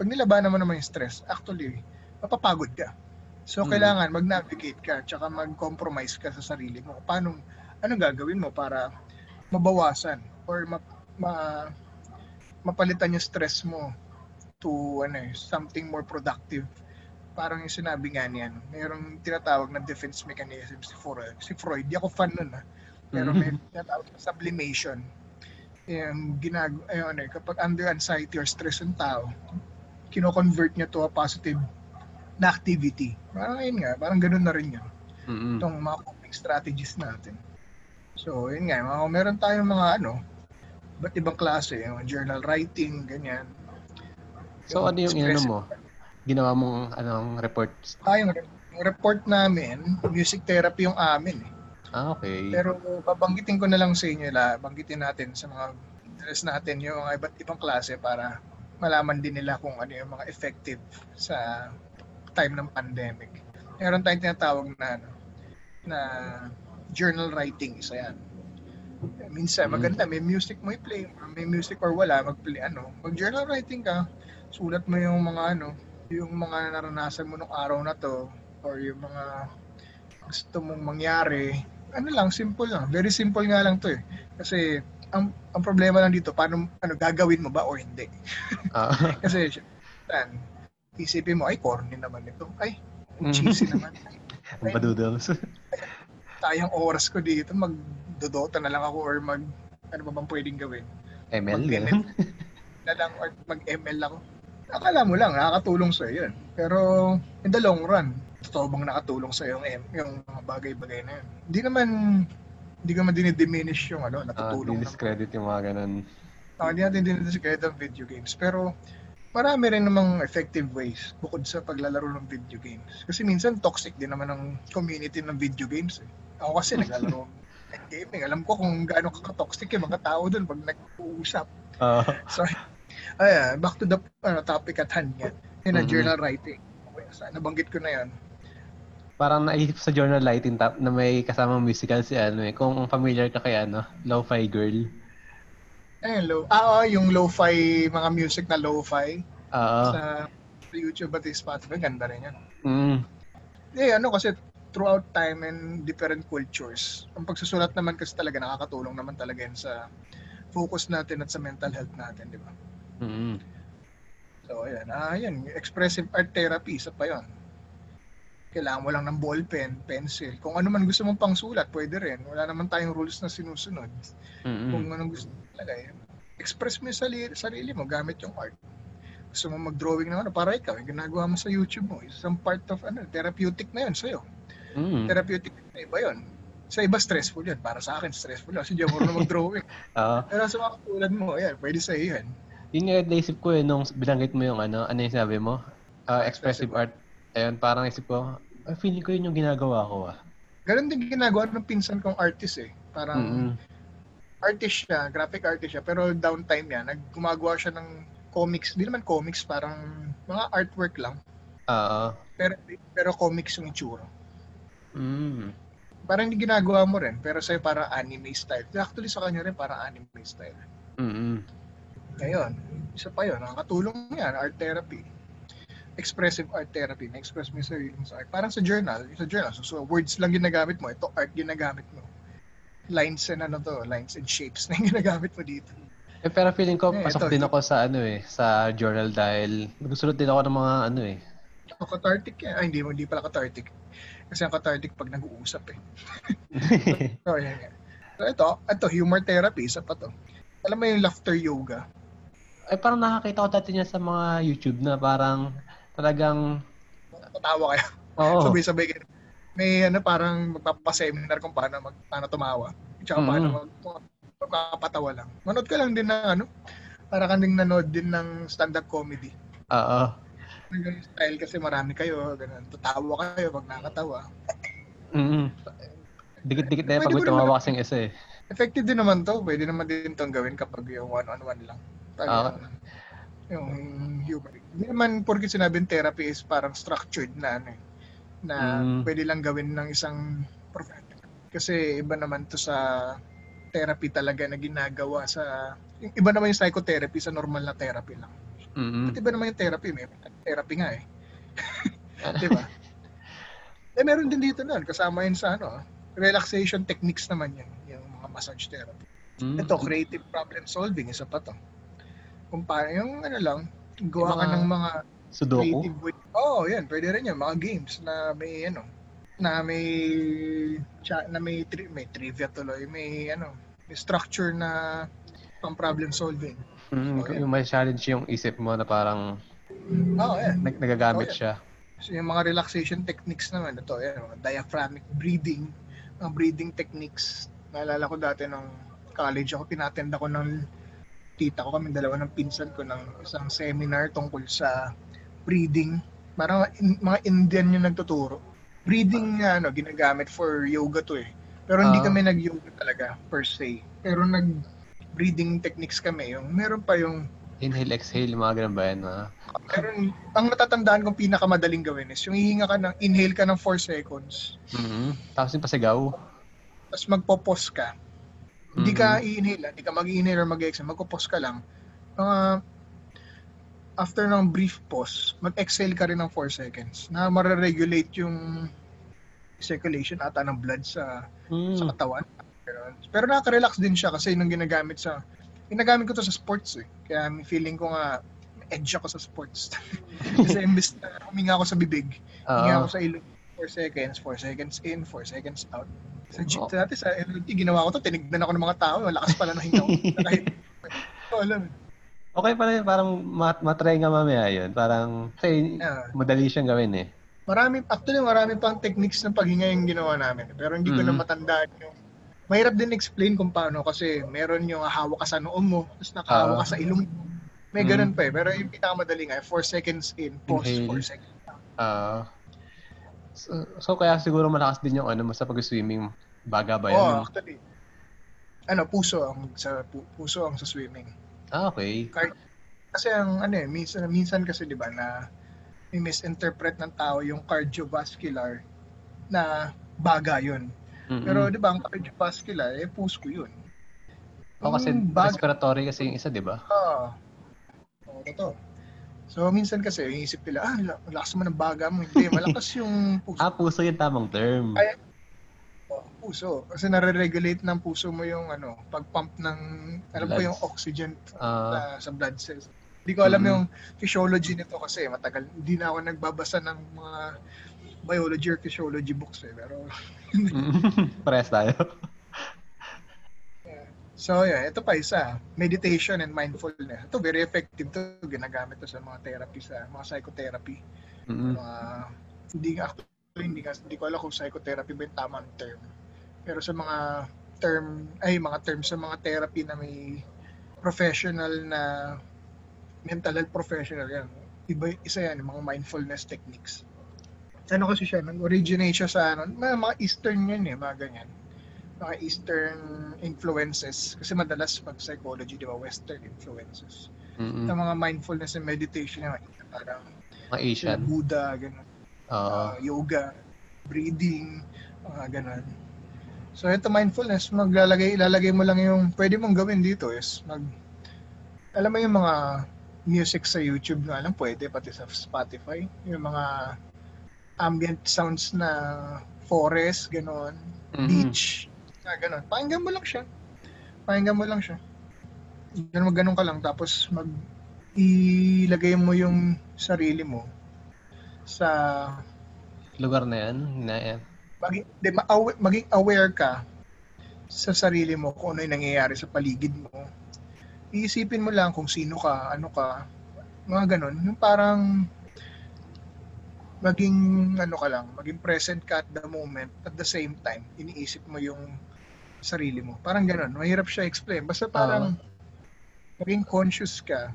pag nilabanan mo naman yung stress, actually, mapapagod ka. So, Mm. kailangan mag-navigate ka, tsaka mag-compromise ka sa sarili mo. Paano, anong gagawin mo para mabawasan or ma, ma- mapalitan yung stress mo to ano eh, something more productive parang yung sinabi nga niyan, mayroong tinatawag na defense mechanism si Freud. Si Freud, di ako fan nun ah. Pero may tinatawag na sublimation. Yung ginag ayun eh, kapag under anxiety or stress yung tao, kino-convert niya to a positive na activity. Parang yun nga, parang ganun na rin yun. Mm-mm. Itong mga coping strategies natin. So, yun nga, mga, meron tayong mga ano, ba't ibang klase, yung journal writing, ganyan. So ano yung ano mo? Ginawa mong anong report? Ah, yung, yung report namin, music therapy yung amin eh. Ah, okay. Pero babanggitin ko na lang sa inyo la, banggitin natin sa mga interest natin yung mga iba't ibang klase para malaman din nila kung ano yung mga effective sa time ng pandemic. Meron tayong tinatawag na ano, na journal writing, isa yan. Minsan, Mm. maganda, may music mo i-play, may music or wala, mag-play, ano, mag-journal writing ka, sulat mo yung mga ano, yung mga naranasan mo nung araw na to, or yung mga gusto mong mangyari, ano lang, simple lang. Very simple nga lang to eh. Kasi, ang, ang problema lang dito, paano, ano, gagawin mo ba o hindi? Ah, Kasi, yan, isipin mo, ay, corny naman ito. Ay, Mm. cheesy naman. ang padoodles. Sayang oras ko dito, magdodota na lang ako or mag, ano ba bang pwedeng gawin? ML, Mag- ganun. na lang or mag-ML ako. Akala mo lang, nakakatulong sa yun. Pero in the long run, totoo bang nakatulong sa yung, yung mga bagay-bagay na yun? Hindi naman, hindi ka man dinidiminish yung ano, Ah, natutulong naman. discredit yung mga ganun. Ah, Hindi natin dinidiscredit ang video games. Pero marami rin namang effective ways bukod sa paglalaro ng video games. Kasi minsan toxic din naman ang community ng video games. Eh. Ako kasi naglalaro ng gaming. Alam ko kung gaano ka-toxic yung mga tao doon pag nag-uusap. Ah, So, ayan, back to the ano, topic at hand yan. Yun Mhm. journal writing. Okay, so, nabanggit ko na yan. parang naisip sa journal lighting tap na may kasamang musical si ano eh. Kung familiar ka kay ano, Lo-Fi Girl. Ayun, low, ah, oh, yung lo-fi, mga music na lo-fi Oo. sa YouTube at Spotify, ganda rin yan. Mm. Eh, ano kasi throughout time and different cultures, ang pagsusulat naman kasi talaga nakakatulong naman talaga yan sa focus natin at sa mental health natin, di ba? Mm. So, ayan. Ah, yan. Expressive art therapy, isa pa yun. Kailangan mo lang ng ball pen, pencil. Kung ano man gusto mong pang sulat, pwede rin. Wala naman tayong rules na sinusunod. Mm. Kung anong gusto mo talaga, express mo yung sarili, sarili mo gamit yung art. gusto mo mag-drawing ng ano, para ikaw, yung ginagawa mo sa YouTube mo, isang part of ano, therapeutic na yun sa'yo. Mm. Therapeutic na iba yun. Sa iba, stressful yun. Para sa akin, stressful yun. Kasi di ako mag-drawing. Oo. Pero sa mga katulad mo, yan, pwede sa iyo yan. Yun nga naisip ko eh, nung binanggit mo yung ano, ano yung sabi mo? Ah, expressive art. Ayun, parang naisip ko, ay, feeling ko yun yung ginagawa ko ah. Ganon din ginagawa ng pinsan kong artist eh. Parang Mm-mm. artist siya, graphic artist siya, pero downtime niya, naggumagawa siya ng comics, di naman comics, parang mga artwork lang. Oo. Pero, pero comics yung itsura. Mm. Parang hindi ginagawa mo rin, pero sa'yo parang anime style. Actually sa kanya rin parang anime style. Mm. Ngayon, isa pa yun, nakakatulong yan, art therapy. Expressive art therapy, na-express mo yung sarili mo sa art. Parang sa journal, sa journal, so, so words lang ginagamit mo, ito art ginagamit mo. Lines and ano to, lines and shapes na ginagamit mo dito. Eh, pero feeling ko, Eh, pasok ito, din ako sa ano eh, sa journal dahil nagsusulat din ako ng mga ano eh. O cathartic yan. Ay, hindi mo, hindi pala cathartic. Kasi ang cathartic pag nag-uusap eh. So, yan yan. So, ito, ito, humor therapy, isa pa to. Alam mo yung laughter yoga? Ay, parang nakakita ko dati niya sa mga YouTube na parang talagang, Tatawa kayo. oo. Sabay-sabay kayo. May ano, parang magpapaseminar kung paano, mag, paano tumawa. Tsaka Mhm. paano mag, magpapatawa lang. Manood ka lang din ng ano, para ka ding nanood din ng stand-up comedy. Oo. Ganun style kasi marami kayo, ganun. Tatawa kayo pag nakakatawa. Mm. Dikit-dikit na yung pag tumawa kasing isa eh. Effective din naman to. Pwede naman din itong gawin kapag yung one-on-one lang. Parang, yung humor. Hindi naman porkit sinabing therapy is parang structured na ano eh, na Mm. pwede lang gawin ng isang professional. Kasi iba naman to sa therapy talaga na ginagawa sa iba naman yung psychotherapy sa normal na therapy lang. Mm. At iba naman yung therapy, may therapy nga eh. Di ba? eh meron din dito nun, kasama yun sa ano, relaxation techniques naman yan, yung mga massage therapy. Mm. Ito, creative problem solving, isa pa to. Kung paano, yung ano lang, gawa ka ng mga Sudoku. creative way. Oo, oh, yan, pwede rin yan, mga games na may ano, na may na may tri- may trivia tuloy, may ano, may structure na pang problem solving. Mm, Oh, yeah. yung may challenge yung isip mo na parang Oo, yan. nag- nagagamit Oh, yeah. siya. So, yung mga relaxation techniques naman, ito, yan, mga diaphragmic breathing, mga breathing techniques. Naalala ko dati nung college ako, pinatend ako ng tita ko kami dalawa ng pinsan ko ng isang seminar tungkol sa breathing. Parang in- mga Indian yung nagtuturo. Breathing nga, ano, ginagamit for yoga to eh. Pero hindi Ah. kami nag-yoga talaga, per se. Pero nag-breathing techniques kami. Yung, meron pa yung Inhale, exhale, mga ganun ba yan? Mga... Meron, ang natatandaan kong pinakamadaling gawin is yung hihinga ka ng, inhale ka ng 4 seconds, Mm. Tapos yung pasigaw. tapos magpo-pause ka. Hindi ka Mm. i-inhale, ah. hindi ka mag-inhale or mag-exhale, magpo-pause ka lang. Mga, after ng brief pause, mag-exhale ka rin ng 4 seconds na mare-regulate yung circulation ata ng blood sa Mm. sa katawan. Ganun. Pero nakaka-relax din siya kasi nung ginagamit sa ginagamit ko to sa sports eh. Kaya feeling ko nga edge ako sa sports. kasi imbes na huminga ako sa bibig, Hinga Oo. ako sa ilong 4 seconds, 4 seconds in, 4 seconds out. Sa G- Oo. dati sa LRT, ginawa ko to, tinignan ako ng mga tao, malakas pala na hinga ko. Kahit, oh, alam. Okay pala yun, parang mat matry nga mamaya yun. Parang, kasi Yeah. madali siyang gawin eh. Marami, actually, marami pang techniques ng paghinga yung ginawa namin. Pero hindi ko na Mhm. matandaan yung Mahirap din explain kung paano kasi meron yung hawak ka sa noo mo, tapos nakahawak ka Ah. sa ilong mo. May Mhm. ganun pa eh. Pero yung pinakamadali nga, 4 seconds in, pause, Inhale. 4 seconds out. Ah. So, so, kaya siguro malakas din yung ano mo sa pag-swimming. Baga ba Oo, yan? actually. Ano, puso ang sa pu- puso ang sa swimming. Ah, okay. Kasi ang ano eh, minsan, minsan kasi 'di ba na may misinterpret ng tao yung cardiovascular na baga 'yun. Mm-mm. Pero 'di ba ang cardiovascular eh puso yun. Oo, kasi baga, respiratory kasi yung isa, di ba? ah, Oo, totoo. So minsan kasi iisip nila, ah, la- lakas mo ng baga mo. Hindi, malakas yung puso. Ah, puso yung tamang term. Ay, Oh, puso. Kasi nare-regulate ng puso mo yung ano, pag-pump ng, ba Bloods. yung oxygen Ah, sa, sa blood cells. Hindi ko alam Mhm. yung physiology nito kasi matagal. Hindi na ako nagbabasa ng mga biology or physiology books eh. Pero mm. Parehas tayo. So, yeah, ito pa isa. Meditation and mindfulness. Ito, very effective to. Ginagamit to sa mga therapy, sa mga psychotherapy. Mm-mm. Mga, hindi actually, hindi, hindi ko alam kung psychotherapy ba yung tamang term. Pero sa mga term, ay, mga term sa mga therapy na may professional na mental health professional yan. Iba, isa yan, mga mindfulness techniques. Ano kasi siya, nag-originate siya sa ano, mga, mga Eastern yun eh, mga ganyan. Mga Eastern influences. Kasi madalas pag psychology, di ba, Western influences. Mm-mm. Yung mga mindfulness and meditation, yung parang Mga Asian. Buddha, ganun. Oo. uh, yoga, breathing, mga ganun. So ito mindfulness, maglalagay ilalagay mo lang yung pwede mong gawin dito is mag alam mo yung mga music sa YouTube na alam pwede pati sa Spotify, yung mga ambient sounds na forest, ganun, Mhm. beach, na ganun. Pakinggan mo lang siya. Pakinggan mo lang siya. Ganun, ganun ka lang tapos mag ilagay mo yung sarili mo sa Lugar na yan. Na yan. maging, di, ma-awa- maging aware ka sa sarili mo kung ano yung nangyayari sa paligid mo. Iisipin mo lang kung sino ka, ano ka, mga ganun. Yung parang maging ano ka lang, maging present ka at the moment at the same time, iniisip mo yung sarili mo. Parang ganun. Mahirap siya explain. Basta parang maging conscious ka.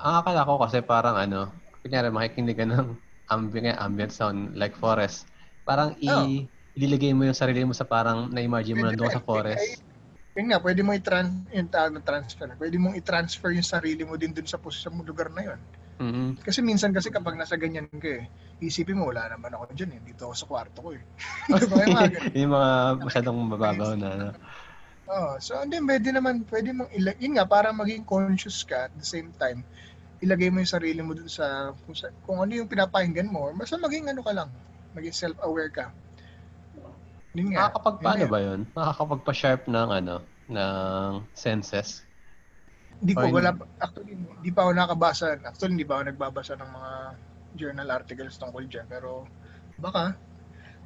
Ang akala ko kasi parang ano, kunyari makikinig ka ng ambient, ambient sound like forest. Parang i Oo. ililagay mo yung sarili mo sa parang na-imagine mo nandun sa forest. Ay, yun nga, pwede mo i-tran- yung tawag na transfer. Pwede mong i-transfer yung sarili mo din dun sa, sa lugar na yun. Mhm. Kasi minsan kasi kapag nasa ganyan ka eh, isipin mo, wala naman ako dyan eh. Dito ako sa kwarto ko eh. Di ba? Yung mga yung mga masyadong mababaw na ano. Oo. so, hindi, pwede naman, pwede mong ilag... Yun nga, para maging conscious ka at the same time, ilagay mo yung sarili mo dun sa, kung, sa, kung ano yung pinapakinggan mo, basta maging ano ka lang, maging self-aware ka. Yun nga. Nakakapag Yun paano nga. ba yun? Nakakapagpa-sharp ng ano, ng senses. Hindi ko, wala, pa- actually, hindi pa ako nakabasa. Actually, hindi pa ako nagbabasa ng mga journal articles tungkol dyan. Pero, baka,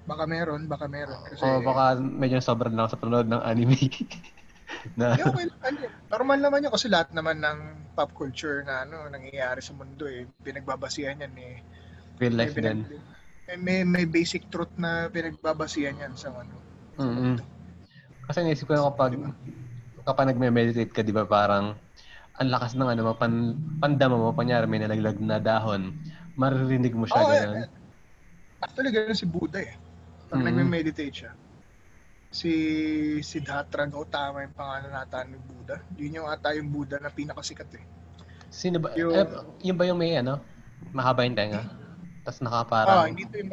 baka meron, baka meron. Kasi, O baka medyo sobrang lang sa panonood ng anime. na okay lang. Ano, normal naman yun kasi lahat naman ng pop culture na ano nangyayari sa mundo eh pinagbabasihan yan eh. real May, life pinag- din. may, may, may basic truth na pinagbabasihan yan sa ano. mm Kasi naisip ko yung kapag kapag nagme-meditate ka, di ba, parang ang lakas ng ano, pan, pandama mo, panyari may nalaglag na dahon, maririnig mo siya, Oo, ganun. eh, Actually, ganun si Buddha eh. Pag Mhm. nagme-meditate siya. Si Siddhartha Gautama yung pangalan nata ni Buddha. Yun yung ata yung Buddha na pinakasikat eh. Sino ba? Yung- eh, yun ba yung may ano? Mahaba yung tenga? Tapos Ah, nakaparang... hindi ito yung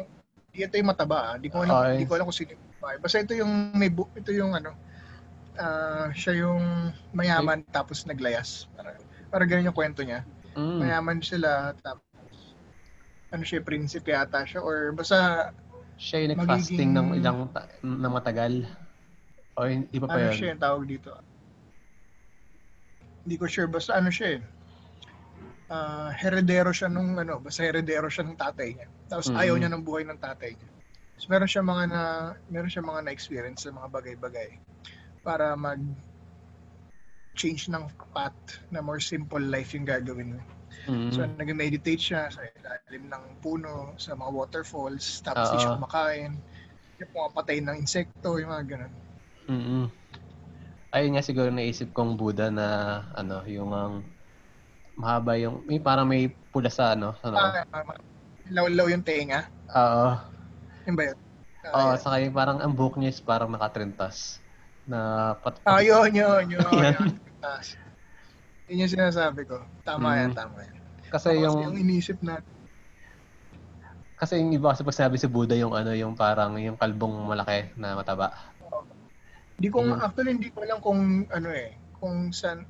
hindi ito yung mataba. ah. Hindi ko alam, Okay. hindi ko alam kung sino yung. Basta ito yung may bu- ito yung ano ah, siya yung mayaman tapos naglayas. Para para ganun yung kwento niya. Mm. Mayaman sila tapos ano siya, prinsipe yata siya or basta Siya yung nag-fasting ng magiging- ilang ta- ng matagal. O iba pa ano yun? siya yung tawag dito. Hindi ko sure basta ano siya eh. Ah, heredero siya nung ano, basta heredero siya ng tatay niya. Tapos Mhm. ayaw niya ng buhay ng tatay niya. So meron siya mga na meron siya mga na-experience sa mga bagay-bagay para mag change ng path na more simple life yung gagawin niya. Mm. So nag-meditate siya sa ilalim ng puno, sa mga waterfalls, tapos di siya kumakain. Yung pumapatay ng insekto, yung mga ganun. mm Ayun nga siguro naisip kong Buddha na ano, yung ang mahaba yung may parang may pula sa ano, ano. Ah, ah, law-law yung tenga. Oo. Yun ba yun? Oo, Ah, saka yung parang ang buhok niya is parang nakatrintas na pat, Ah, yun, yun, yun. Yun. Yun yung sinasabi ko. Tama Mm. yan, tama yan. kasi Kasi yung yung iniisip na, kasi yung iba kasi pag sinabi si Buddha yung ano, yung parang yung kalbong malaki na mataba. hindi ko, Mm. actually hindi ko alam kung ano eh, kung saan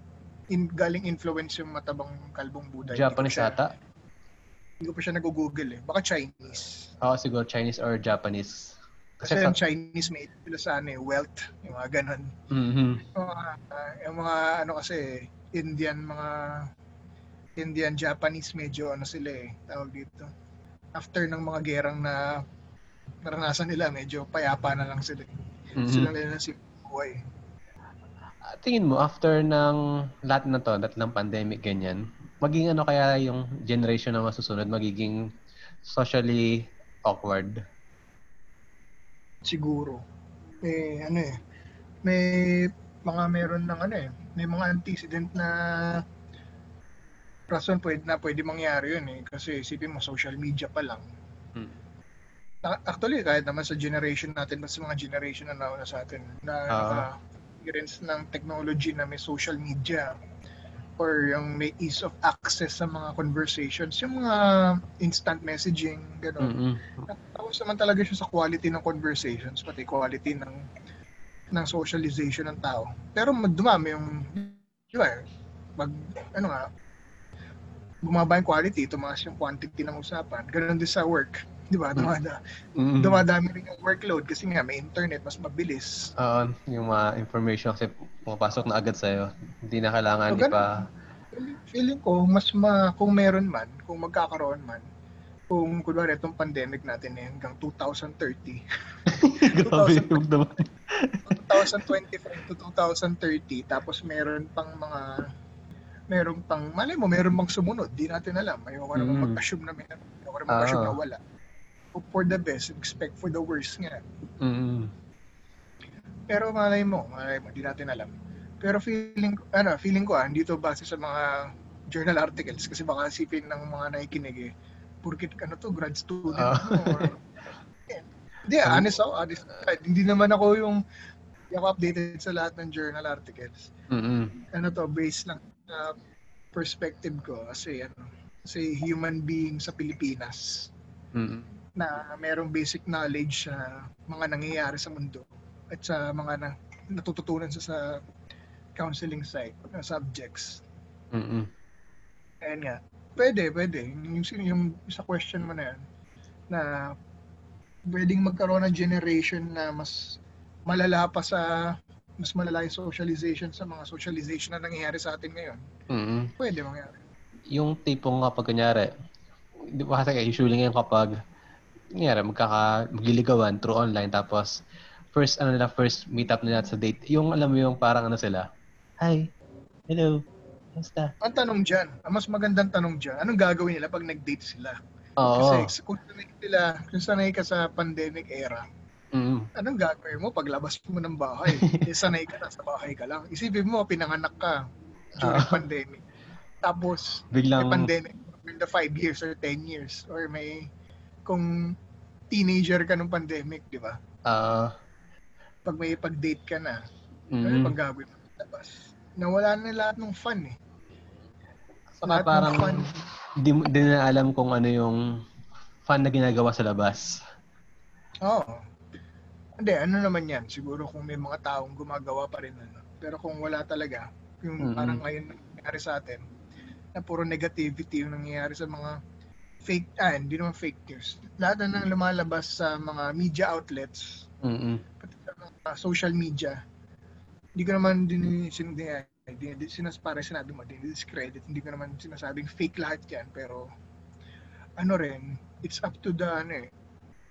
in, galing influence yung matabang kalbong Buddha. Japanese siya- ata. Hindi ko pa siya nag-google eh. Baka Chinese. Oo, siguro Chinese or Japanese. Kasi yung Chinese may sila sa ano eh, wealth, yung mga ganun. Mhm. Yung mga, ah, yung mga ano kasi, Indian, mga Indian, Japanese, medyo ano sila eh, tawag dito. After ng mga gerang na naranasan nila, medyo payapa na lang sila. Mhm. Sila nila si buhay. Ah, tingin mo, after ng lahat na to, lahat ng pandemic, ganyan, maging ano kaya yung generation na masusunod, magiging socially awkward? Siguro. May ano eh, may mga meron ng ano eh, may mga antecedent na rason pwede na pwede mangyari yun eh. Kasi isipin mo, social media pa lang. Hmm. Actually, kahit naman sa generation natin, mas mga generation na nauna sa atin, na Ah. naka-experience ng technology na may social media or yung may ease of access sa mga conversations, yung mga instant messaging, gano'n. Mm-mm. Tapos naman talaga siya sa quality ng conversations, pati quality ng ng socialization ng tao. Pero dumami yung, di ba, mag, ano nga, bumaba yung quality, tumaas yung quantity ng usapan. Ganun din sa work. Di ba? Dumada, Mm-mm. dumadami rin yung workload kasi nga may internet, mas mabilis. Oo, yung mga information kasi pumapasok na agad sa'yo. Hindi na kailangan So, di pa... Feeling ko, mas ma, kung meron man, kung magkakaroon man, kung kunwari itong pandemic natin eh, hanggang 2030, Grabe yung naman. 2025 to 2030 tapos meron pang mga meron pang malay mo meron pang sumunod di natin alam ayoko naman Mm. mag-assume na meron ayoko naman mag-assume Ah. na wala Hope for the best expect for the worst nga Mm-mm. pero malay mo malay mo di natin alam pero feeling ano feeling ko ah dito base sa mga journal articles kasi baka isipin ng mga nakikinig eh porkit ano to grad student Ah. mo or- Hindi, honest ako. Honest. Hindi naman ako yung hindi ako updated sa lahat ng journal articles. Mm-mm. Ano to, based lang sa perspective ko kasi ano, kasi human being sa Pilipinas Mm-mm. Na merong basic knowledge sa mga nangyayari sa mundo at sa mga na, natututunan sa sa counseling site na subjects. Mm-mm. Ayan nga. Pwede, pwede. Yung, yung, yung sa question mo na yan, na pwedeng magkaroon ng generation na mas malala pa sa mas malala yung socialization sa mga socialization na nangyayari sa atin ngayon. Mm-mm. Pwede mangyari. Yung tipong kapag kunyari, di ba kasi usually ngayon kapag kunyari magkaka magliligawan through online tapos first ano nila first meet up nila sa date yung alam mo yung parang ano sila hi hello basta Ang tanong dyan, ang mas magandang tanong dyan, anong gagawin nila pag nag-date sila? oo Kasi kung sanay sila, kung sanay ka sa pandemic era, mm anong gagawin mo paglabas mo ng bahay? eh, sanay ka na sa bahay ka lang. Isipin mo, pinanganak ka during Ah. pandemic. Tapos, biglang may pandemic in the 5 years or 10 years or may kung teenager ka nung pandemic, di ba? ah Pag may pag-date ka na, mm ano pag gagawin mo sa labas? Nawala na lahat ng fun eh. Saka lahat ng parang fun. di, di na alam kung ano yung fun na ginagawa sa labas. Oo. Hindi, ano naman yan. Siguro kung may mga taong gumagawa pa rin. Ano. Pero kung wala talaga, yung Mhm. parang ngayon nangyayari sa atin, na puro negativity yung nangyayari sa mga fake, ah, hindi naman fake news. Lahat na nang lumalabas sa mga media outlets, Mm-mm. pati sa mga social media, hindi ko naman din sin, di, di, di, sinas, para sinabi mo, din discredit, hindi ko naman sinasabing fake lahat yan, pero ano rin, it's up to the, ano eh,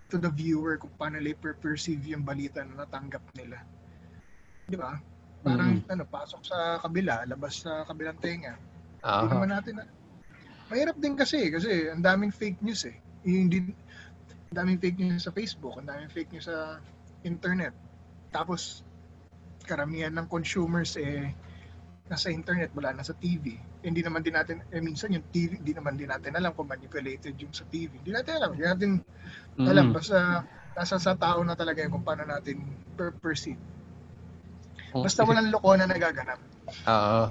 to the viewer kung paano nila perceive yung balita na natanggap nila. Di ba? Parang, ano, pasok sa kabila, labas sa kabilang tenga. Hindi Ah, naman natin, na- mahirap din kasi, kasi ang daming fake news eh. Yung din, ang daming fake news sa Facebook, ang daming fake news sa internet. Tapos, karamihan ng consumers eh, nasa internet, wala na sa TV. Hindi naman din natin, eh, minsan yung TV, hindi naman din natin alam kung manipulated yung sa TV. Hindi natin alam. Hindi natin mm-mm. alam. Basta, nasa sa tao na talaga yun kung paano natin per- perceive. Basta walang loko na nagaganap. Oo.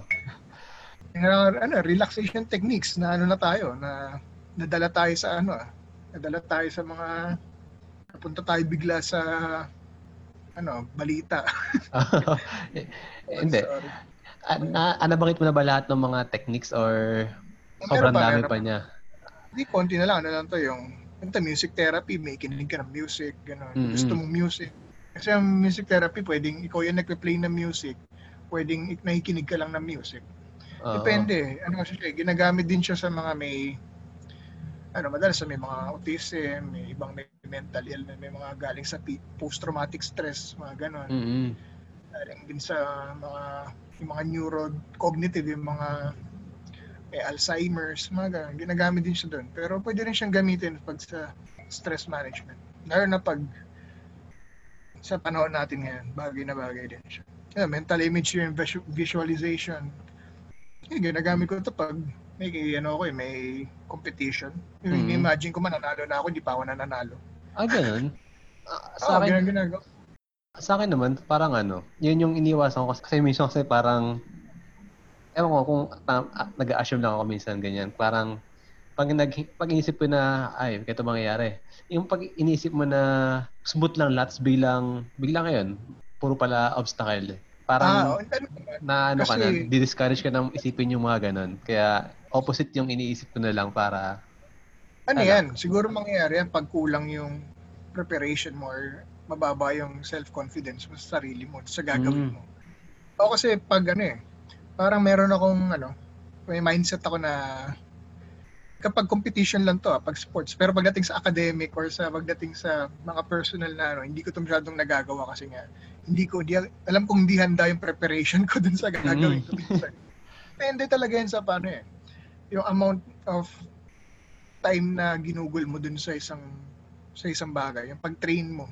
Ano, ano, relaxation techniques na ano na tayo, na nadala tayo sa ano ah, nadala tayo sa mga napunta tayo bigla sa ano, balita. Eh, Hindi. Sorry. Ah, na, ah, nabanggit mo na ba lahat ng mga techniques or Meron sobrang pa, dami pa niya? Hindi, konti na lang. Ano lang to yung ito, music therapy, may kinig ka ng music, gano'n. Mm-mm. Gusto mong music. Kasi ang music therapy, pwedeng ikaw yung nagpe-play ng music, pwedeng ik- nakikinig ka lang ng music. Oo. Depende. Ano kasi siya, eh, ginagamit din siya sa mga may ano, madalas sa may mga autism, may ibang may mental illness, may mga galing sa post-traumatic stress, mga ganon. Mm-mm. galing din sa mga yung mga neurocognitive, yung mga may Alzheimer's, mga ganun. Ginagamit din siya doon. Pero pwede rin siyang gamitin pag sa stress management. Lalo na pag sa panahon natin ngayon, bagay na bagay din siya. Yeah, mental image yung visualization. Yeah, ginagamit ko ito pag may ano ko eh, may competition. Yung Mhm. imagine ko mananalo na ako, hindi pa ako nananalo. Ah, ganun? Ah, sa Oo, akin, ganun ginagawa. Sa akin naman, parang ano, yun yung iniwasan ko kasi minsan kasi parang, ewan ko kung ta- ah, nag-assume lang ako minsan ganyan, parang pag, nag, pag inisip ko na, ay, ito mangyayari, yung pag inisip mo na smooth lang lahat, bilang, biglang ngayon, puro pala obstacle. Ah, Parang naman. na ano ka na, kasi- di-discourage ka nang isipin yung mga ganun. Kaya opposite yung iniisip ko na lang para, Ano Ano? yan? Siguro mangyayari yan pag kulang yung preparation mo or mababa yung self-confidence mo sa sarili mo, sa gagawin Mm. mo. Ako kasi pag ano eh, parang meron akong ano, may mindset ako na kapag competition lang to, ah, pag sports. Pero pagdating sa academic or sa pagdating sa mga personal na ano, hindi ko ito masyadong nagagawa kasi nga, hindi ko, hindi, alam kong hindi handa yung preparation ko dun sa gagawin ko minsan. Depende talaga yan sa paano eh. Yung amount of time na ginugol mo dun sa isang sa isang bagay, yung pag-train mo,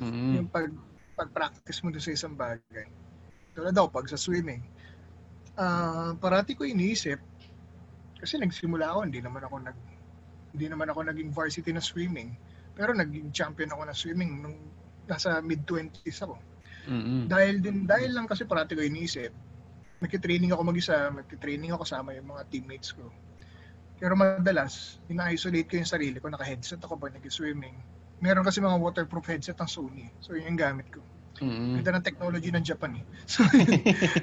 mm, yung pag pag-practice mo dun sa isang bagay. Tulad ako pag sa swimming. Ah, parati ko iniisip kasi nagsimula ako, hindi naman ako nag hindi naman ako naging varsity na swimming. Pero naging champion ako na swimming nung nasa mid-20s ako. Mm, Dahil din dahil lang kasi parati ko iniisip, nagki-training ako mag-isa, nagki-training ako kasama yung mga teammates ko. Pero madalas, ina-isolate ko yung sarili ko, naka-headset ako pag nag-swimming. Meron kasi mga waterproof headset ng Sony. So yun yung gamit ko. mm, Ganda ng technology ng Japan eh. So,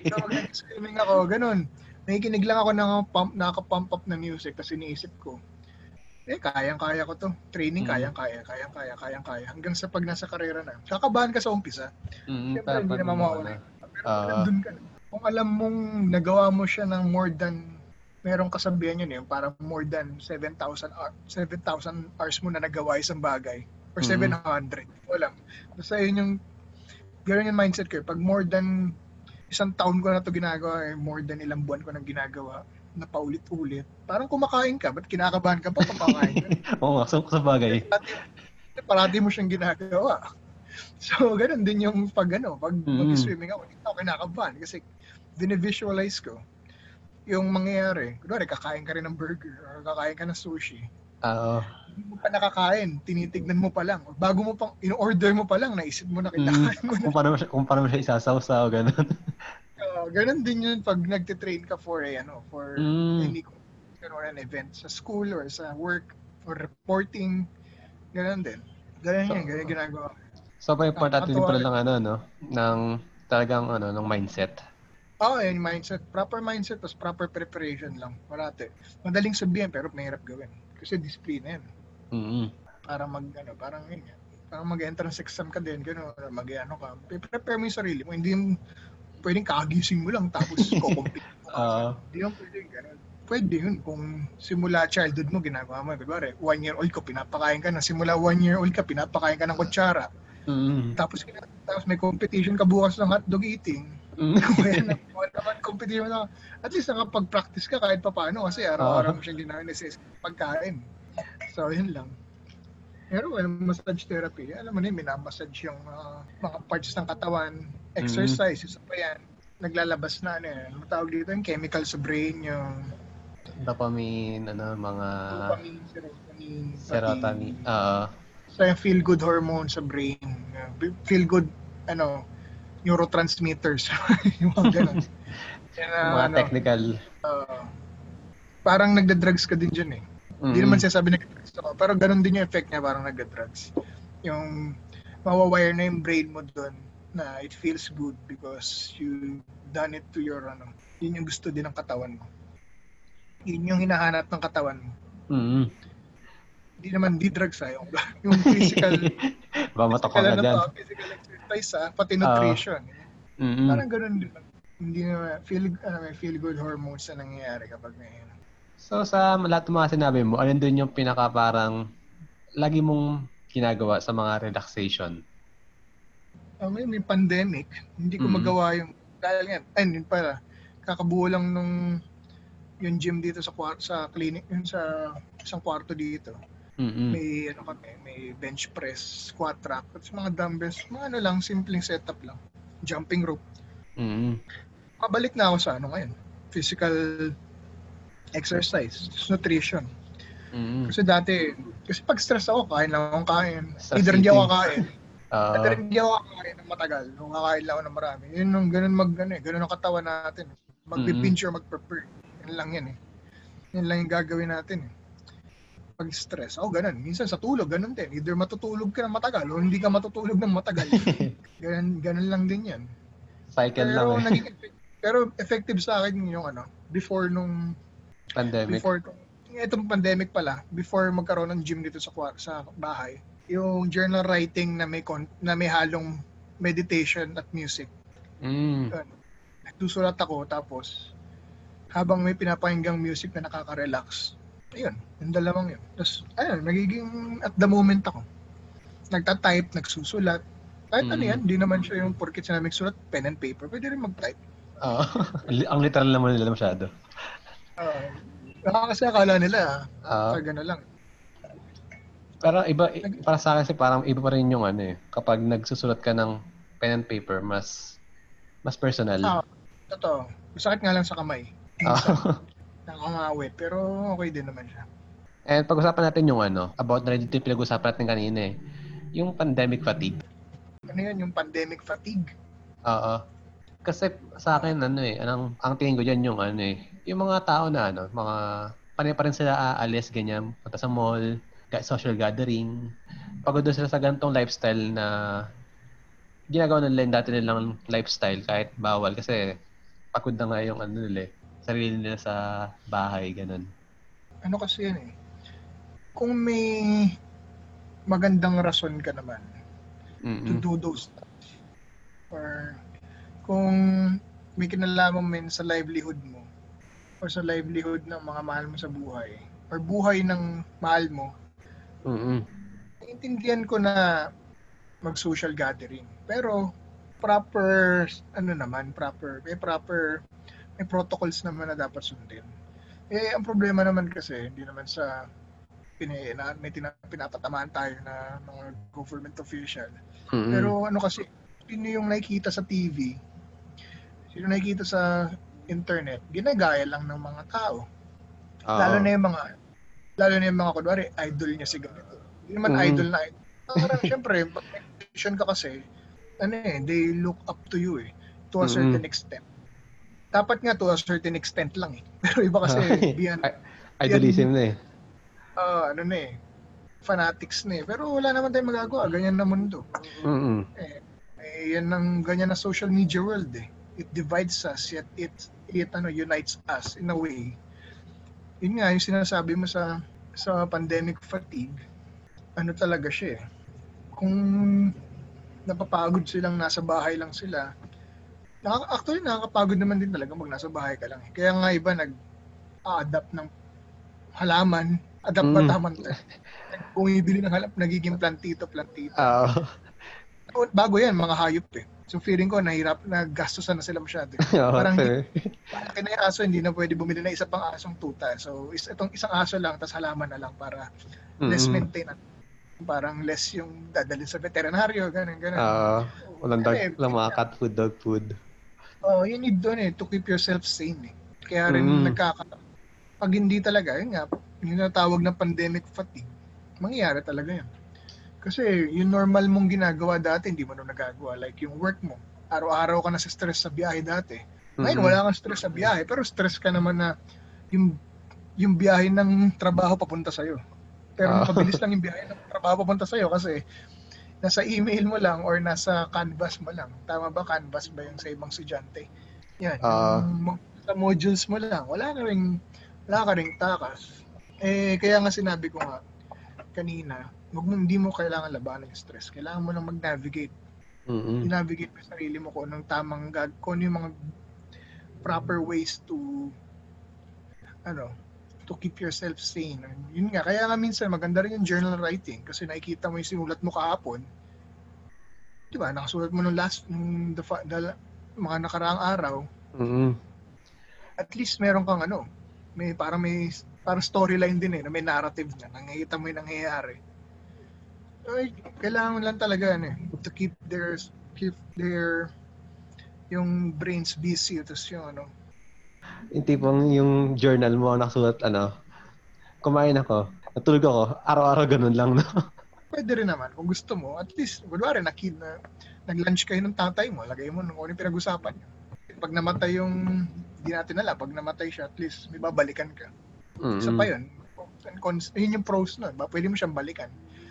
so pag nag-swimming ako, ganun. Nakikinig lang ako ng pump, nakaka-pump up na music kasi iniisip ko, eh, kayang-kaya ko to. Training, Mm. kayang-kaya, kayang-kaya, kayang-kaya. Hanggang sa pag nasa karera na. Kakabahan ka sa umpisa. mm, Siyempre, hindi naman mawawala. Pero Ah. kung nandun ka, na, kung alam mong nagawa mo siya ng more than, merong kasabihan yun eh, parang more than 7,000 hour, 7,000 hours mo na nagawa isang bagay. Or Mhm. 700. Wala. Basta yun yung, gano'n yung mindset ko eh. Pag more than isang taon ko na to ginagawa, eh, more than ilang buwan ko na ginagawa, na paulit-ulit. Parang kumakain ka, ba't kinakabahan ka pa kumakain ka? Oo nga, so, sa bagay. parati, parati mo siyang ginagawa. So, ganun din yung pag ano, pag Mm. mag-swimming ako, hindi ako kinakabahan kasi dinivisualize ko yung mangyayari. Kunwari, kakain ka rin ng burger or kakain ka ng sushi. Oo. Hindi mo pa nakakain, tinitignan mo pa lang. Bago mo pang, in-order mo pa lang, naisip mo na Mm. kinakain mo na. kung paano mo siya, kung paano mo siya isasawsaw, ganun. Uh, ganun din yun pag nagtitrain ka for a, ano, for Mm. any competition or an event sa school or sa work or reporting. Ganun din. Ganun So, yun, ganun ginagawa. So, pa importante din pala ng ano, no? Ng talagang ano, ng mindset. Oo, oh, yung mindset. Proper mindset, tapos proper preparation lang. Parate. Madaling sabihin, pero mahirap gawin. Kasi disiplina yan. Mm. Para mag, ano, parang yun nga. Parang mag-entrance exam ka din, gano'n, mag ano ka. Prepare mo yung sarili mo. Hindi pwedeng kagising mo lang, tapos kukumpit mo. Oo. Hindi yung pwede, gano'n. Pwede yun kung simula childhood mo ginagawa mo. Kunwari, one year old ko, pinapakain ka na. Simula one year old ka, pinapakain ka ng kutsara. Mm. Tapos, tapos may competition ka bukas ng hotdog eating. Mm. Kaya na, wala naman competition na, at least nakapag-practice ka kahit pa paano kasi araw-araw mo siyang ginagawa pagkain. So, yun lang. Pero well, massage therapy, alam mo na yun, minamassage yung ah, mga parts ng katawan, exercise, isa pa yan. Naglalabas na ano yan, ano tawag dito yung chemical sa brain, yung Dopamine, ano, mga dopamine, serotonin, serotonin. Oo. So, yung feel-good hormone sa brain, feel-good, ano, neurotransmitters, yung mga ganun. Yan, ah, mga ano, technical. ah, parang nagda-drugs ka din dyan eh. Hindi Mm. naman sinasabi nagda-drugs ako, pero ganun din yung effect niya, parang nagda-drugs. Yung mawawire na yung brain mo doon na it feels good because you done it to your ano. Yun yung gusto din ng katawan mo. Yun yung hinahanap ng katawan mo. Mm. Hindi naman di drugs ah, yung, yung physical, ka physical, na dyan. to, physical exercise ah, pati nutrition. Mm. Parang ganun din. Hindi na feel, ano, may feel good hormones na nangyayari kapag may. So, sa lahat ng mga sinabi mo, alin doon yung pinaka parang lagi mong ginagawa sa mga relaxation? uh, may, may pandemic, hindi ko Mm. magawa yung, dahil nga, ay, yun pala, kakabuo lang nung, yung gym dito sa sa clinic, yun sa isang kwarto dito. Mm-mm. May, ano kami, may bench press, squat rack, at mga dumbbells, mga ano lang, simpleng setup lang. Jumping rope. Mm-mm. Pabalik na ako sa ano ngayon, physical exercise, nutrition. Mm-mm. Kasi dati, kasi pag stress ako, kain lang akong kain. Stress Either hindi ako kakain. Ah, Either hindi ako kakain ng matagal. Kung kakain lang ako ng marami. Yun yung ganun mag, ano, eh, ganun ang katawan natin. Magpipinch or magprepare. Yan lang yan eh. Yan lang yung gagawin natin eh. Pag stress, oh ganun. Minsan sa tulog, ganun din. Either matutulog ka ng matagal o hindi ka matutulog ng matagal. ganun, ganun lang din yan. cycle Pero, lang eh. naging, pero effective sa akin yung ano, before nung Pandemic. before itong pandemic pala, before magkaroon ng gym dito sa sa bahay, yung journal writing na may con- na may halong meditation at music. Mm. Nagsusulat ako tapos habang may pinapakinggang music na nakaka-relax. Ayun, yung dalawang yun. Tapos, ayun, nagiging at the moment ako. Nagta-type, nagsusulat. Kahit ano Mm. yan, di naman siya yung porkit sinaming sulat, pen and paper. Pwede rin mag-type. Ah, ang literal naman nila masyado. Uh, kasi akala nila, uh, gano'n lang. pero iba, para sa akin kasi parang iba pa rin yung ano eh. Kapag nagsusulat ka ng pen and paper, mas mas personal. Ah, Totoo. Masakit nga lang sa kamay. Ah. Nakangawit. Pero okay din naman siya. And pag-usapan natin yung ano, about na rin dito yung pinag-usapan natin kanina eh. Yung pandemic fatigue. Ano yan, yung pandemic fatigue. Oo. Kasi sa akin, ano eh, anong, ang tingin ko dyan yung ano eh, yung mga tao na ano, mga, panay pa rin sila aalis, ganyan, punta sa mall, social gathering. Pagod sila sa ganitong lifestyle na ginagawa nila yung dati nilang lifestyle kahit bawal kasi pagod na nga yung ano nila eh, sarili nila sa bahay, ganun. Ano kasi yan eh. Kung may magandang rason ka naman to Mm-mm. do those stuff. Or kung may kinalaman mo sa livelihood mo or sa livelihood ng mga mahal mo sa buhay or buhay ng mahal mo, Mm-mm. naiintindihan ko na mag-social gathering. Pero proper ano naman, proper may proper may protocols naman na dapat sundin. Eh ang problema naman kasi hindi naman sa pina, na, may tina, pinapatamaan tayo na mga government official. Mm-mm. Pero ano kasi sino yung nakikita sa TV, sino nakikita sa internet, ginagaya lang ng mga tao. Oo. Lalo na yung mga lalo na yung mga kunwari idol niya si ganito. Hindi naman Mm. idol na idol. Parang syempre, pag may competition ka kasi, ano eh, they look up to you eh, to a Mm. certain extent. Dapat nga to a certain extent lang eh. Pero iba kasi, beyond, Ay- Idolism na eh. ah, ano na eh, fanatics na eh. Pero wala naman tayong magagawa, ganyan na mundo. Mm-mm. Eh, eh yan ang ganyan na social media world eh. It divides us, yet it, it ano, unites us in a way. Yun nga, yung sinasabi mo sa sa pandemic fatigue, ano talaga siya eh. Kung napapagod silang nasa bahay lang sila, nakaka- actually nakakapagod naman din talaga mag nasa bahay ka lang eh. Kaya nga iba nag-adapt ng halaman, adapt Mm. tamang bumibili ng halap, nagiging plantito, plantito. Oh, bago yan, mga hayop eh. So feeling ko, nahirap, naggastosan na sila masyado. Oo, Parang fair. Malaki na yung aso, hindi na pwede bumili na isa pang asong tuta. So is, itong isang aso lang, tas halaman na lang para less Mm-mm. maintenance. Parang less yung dadalhin sa veterinaryo, ganun, ganun. Oo. walang dog, Eh, walang mga cat food, dog food. Oh, you need doon eh, to keep yourself sane eh. Kaya rin Mm. nagkaka... Pag hindi talaga, yun nga, yung natawag na pandemic fatigue, mangyayari talaga yan. Kasi yung normal mong ginagawa dati, hindi mo na nagagawa. Like yung work mo, araw-araw ka na sa stress sa biyahe dati. Ngayon, wala kang stress sa biyahe, pero stress ka naman na yung yung biyahe ng trabaho papunta sa'yo. Pero Ah. mabilis lang yung biyahe ng trabaho papunta sa'yo kasi nasa email mo lang or nasa canvas mo lang. Tama ba? Canvas ba yung sa ibang estudyante? Yan. Ah. yung sa modules mo lang. Wala ka ring, wala ka ring takas. Eh, kaya nga sinabi ko nga kanina, wag mo, hindi mo kailangan labanan yung stress. Kailangan mo lang mag-navigate Mm-mm. i-navigate mo sarili mo kung anong tamang gag kung ano yung mga proper ways to ano to keep yourself sane. Yun nga, kaya nga minsan maganda rin yung journal writing kasi nakikita mo yung sinulat mo kahapon di ba, nakasulat mo nung last, nung the, the, mga nakaraang araw, Mm. at least meron kang ano, may parang may parang storyline din eh, na may narrative na, nakikita mo yung nangyayari. Ay, kailangan lang talaga ano, eh, to keep their keep their yung brains busy tapos yung ano Yung tipong yung journal mo nakasulat ano, kumain ako, natulog ako, araw-araw ganun lang, no? pwede rin naman kung gusto mo at least kunwari na kid na nag-lunch kayo ng tatay mo lagay mo nung ano pinag-usapan niyo pag namatay yung hindi natin alam pag namatay siya at least may babalikan ka Mm. isa pa yun yun yung pros nun ba pwede mo siyang balikan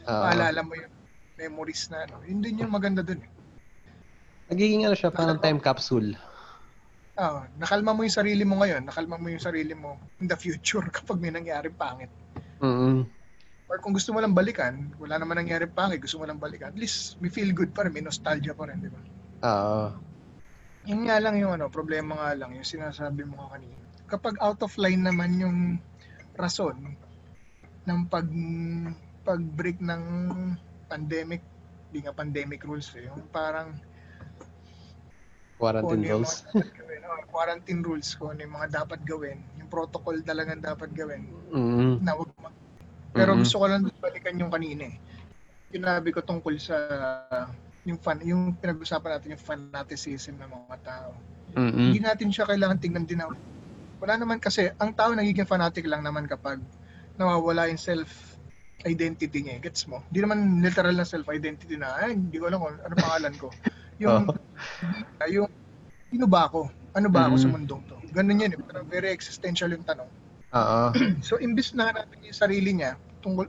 Oo. maalala mo yung memories na ano yun din yung maganda dun eh Nagiging ano siya, parang time capsule. Ah, nakalma mo yung sarili mo ngayon, nakalma mo yung sarili mo in the future kapag may nangyaring pangit. Mm. Or kung gusto mo lang balikan, wala naman nangyari pangit, gusto mo lang balikan, at least may feel good pa rin, may nostalgia pa rin, di ba? Oo. Yun nga lang yung ano, problema nga lang, yung sinasabi mo nga kanina. Kapag out of line naman yung rason ng pag pag-break ng pandemic, di nga pandemic rules eh, yung parang Quarantine ano rules. gawin, oh, quarantine rules, kung ano yung mga dapat gawin, yung protocol talagang dapat gawin, Mm. na wag mag- Pero Mm-mm. gusto ko lang balikan yung kanina eh. Sinabi ko tungkol sa yung fan, yung pinag-usapan natin yung fanaticism ng mga tao. Mm-mm. Hindi natin siya kailangan tingnan din na wala naman kasi ang tao nagiging fanatic lang naman kapag nawawala yung self identity niya. eh. Gets mo? Hindi naman literal na self identity na ay hindi ko alam kung ano pangalan ko. Yung yung sino ba ako? Ano ba ako sa Mhm. mundong to? Ganun yun. eh. Parang very existential yung tanong. Oo. So, imbis na hanapin yung sarili niya, tungkol,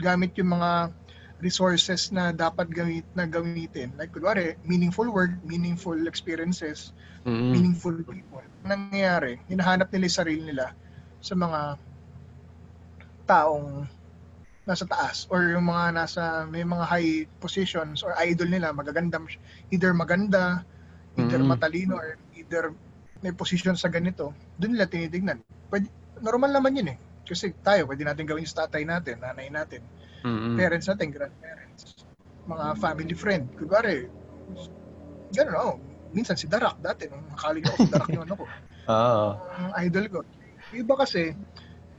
gamit yung mga resources na dapat gamit na gamitin. Like, kunwari, meaningful work, meaningful experiences, Mm. meaningful people. Ang nangyayari, hinahanap nila yung sarili nila sa mga taong nasa taas or yung mga nasa may mga high positions or idol nila magaganda either maganda either Mm. matalino or either may position sa ganito doon nila tinitignan pwede, normal naman yun eh kasi tayo pwede natin gawin yung tatay natin nanay natin Mm. parents natin grandparents mga family friend kunwari gano'n oh minsan si Darak dati nung college ako si Darak yung ano ko ang idol ko. Iba kasi,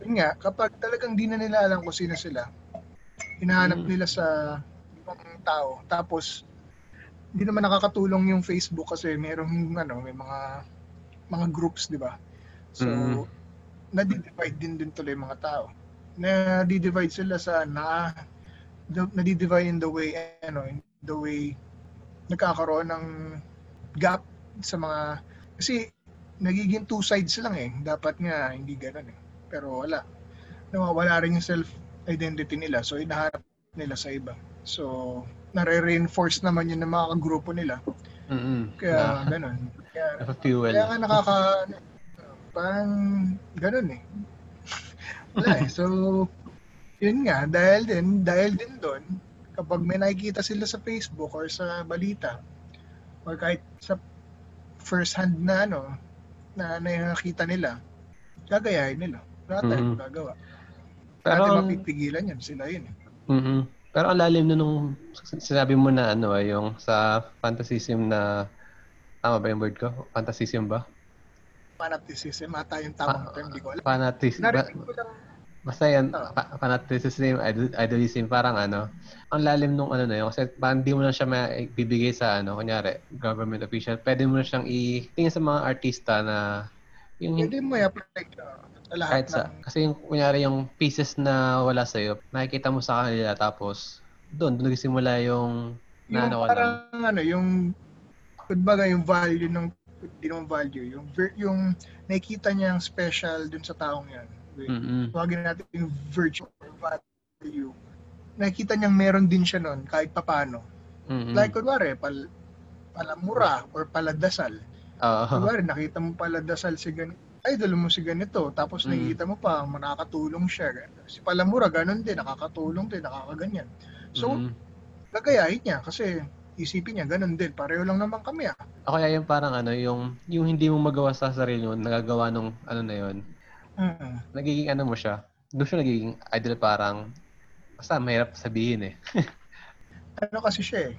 yun nga, kapag talagang di na nila alam kung sino sila, hinahanap Mm. nila sa ibang tao. Tapos, hindi naman nakakatulong yung Facebook kasi merong ano, may mga mga groups, di ba? So, Mm. nadi-divide din din tuloy mga tao. Nadi-divide sila sa na nadi-divide in the way ano, in the way nagkakaroon ng gap sa mga kasi nagiging two sides lang eh. Dapat nga hindi ganoon eh. Pero wala. Nawawala rin yung self identity nila. So inahanap nila sa iba. So nare-reinforce naman yun ng mga grupo nila. Mm. Kaya ganun. Kaya, fuel. kaya nga nakaka parang ganun eh. Wala eh. So yun nga dahil din dahil din doon kapag may nakikita sila sa Facebook or sa balita or kahit sa first hand na ano na nakikita nila gagayahin nila wala tayong Mhm. magagawa Pero, ang- mapipigilan yan sila yun eh. Mhm. Pero ang lalim na nung sinabi mo na ano, eh, yung sa fantasism na, tama ba yung word ko? Fantasism ba? fanaticism ata yung tamang Ah, term hindi ko alam Fanatism. Ba, narinig ko lang basta yan, Ah. fa- fanaticism, idol- idolism, parang ano, ang lalim nung ano na yun. Kasi parang di mo na siya maibibigay sa ano, kunyari, government official. Pwede mo na siyang itingin sa mga artista na yung Pwede mo i-apply uh, lahat kahit sa, ng kasi yung, kunyari yung pieces na wala sa'yo, nakikita mo sa kanila tapos doon, doon nagsimula yung yung na lang. parang ano yung kumbaga yung value ng naman value yung yung nakikita niyang special dun sa taong yan Mm-mm. tawagin natin yung virtue or value nakikita niyang meron din siya nun kahit papano Mm-mm. like kunwari pal palamura or paladasal Oo. kunwari nakita mo paladasal si ganito idol mo si ganito tapos Mm. nakikita mo pa nakakatulong siya si palamura ganun din nakakatulong din nakakaganyan so Mm. gagayahin niya kasi isipin niya ganun din pareho lang naman kami ah O kaya yung parang ano, yung yung hindi mo magawa sa sarili mo, nagagawa nung ano na yun, Mm. nagiging ano mo siya, doon siya nagiging idol parang, basta mahirap sabihin eh. ano kasi siya eh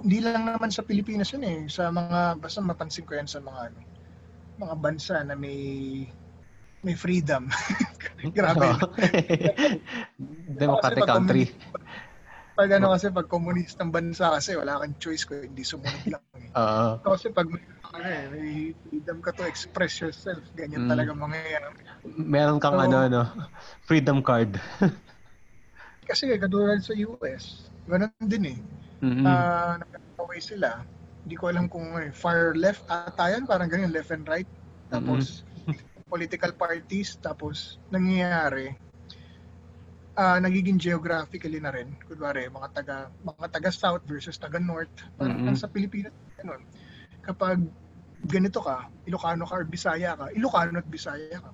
hindi lang naman sa Pilipinas yun eh. Sa mga, basta mapansin ko yan sa mga, ano, mga bansa na may may freedom. Grabe. Democratic country. Pag ano kasi, pag komunistang bansa kasi, wala kang choice ko, hindi sumunod lang. Eh. Uh, kasi pag may, ano, may freedom ka to express yourself, ganyan mm, talaga mangyayari. Meron kang so, ano, ano, freedom card. kasi katulad sa US, ganun din eh. Mm-hmm. Uh, nag sila. Hindi ko alam kung eh, far left ata yan, parang ganyan, left and right. Tapos, mm-hmm. political parties, tapos nangyayari, uh, nagiging geographically na rin. Kunwari, mga taga, mga taga South versus taga North. Parang mm-hmm. sa Pilipinas, ganun. Kapag ganito ka, Ilocano ka or Bisaya ka, Ilocano at Bisaya ka.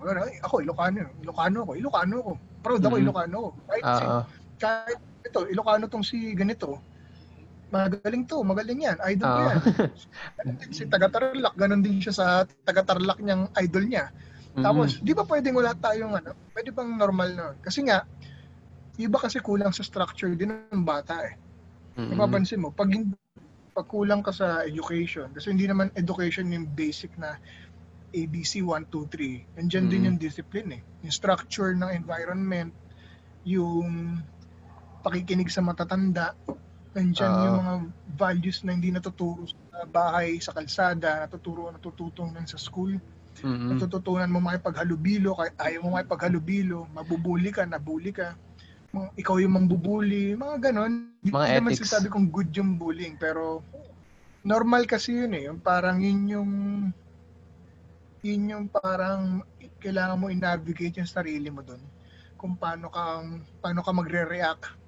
Ako, Ilocano. Ilocano ako. Ilocano ako. Proud ako, mm-hmm. Ilocano ako. Kahit, uh-huh. si, kahit ito, Ilocano tong si ganito, magaling to, magaling yan, idol ko yan. si taga Tarlac, ganun din siya sa taga Tarlac niyang idol niya. Tapos, mm-hmm. di ba pwedeng wala tayong ano, pwede bang normal na? Kasi nga, iba kasi kulang sa structure din ng bata eh. Mm-hmm. Napapansin mo, pag, pag kulang ka sa education, kasi hindi naman education yung basic na ABC 1, 2, 3. Nandiyan mm-hmm. din yung discipline eh. Yung structure ng environment, yung pakikinig sa matatanda, Nandiyan uh, yung mga values na hindi natuturo sa bahay, sa kalsada, natuturo, natututunan sa school. Mm-hmm. Natututunan mo makipaghalubilo, kahit ayaw mo makipaghalubilo, mabubuli ka, nabuli ka. Ikaw yung mambubuli, mga ganon. Mga hindi ethics. naman sinasabi kong good yung bullying, pero normal kasi yun eh. Yung parang yun yung yun yung parang kailangan mo i-navigate yung sarili mo doon. Kung paano ka paano ka magre-react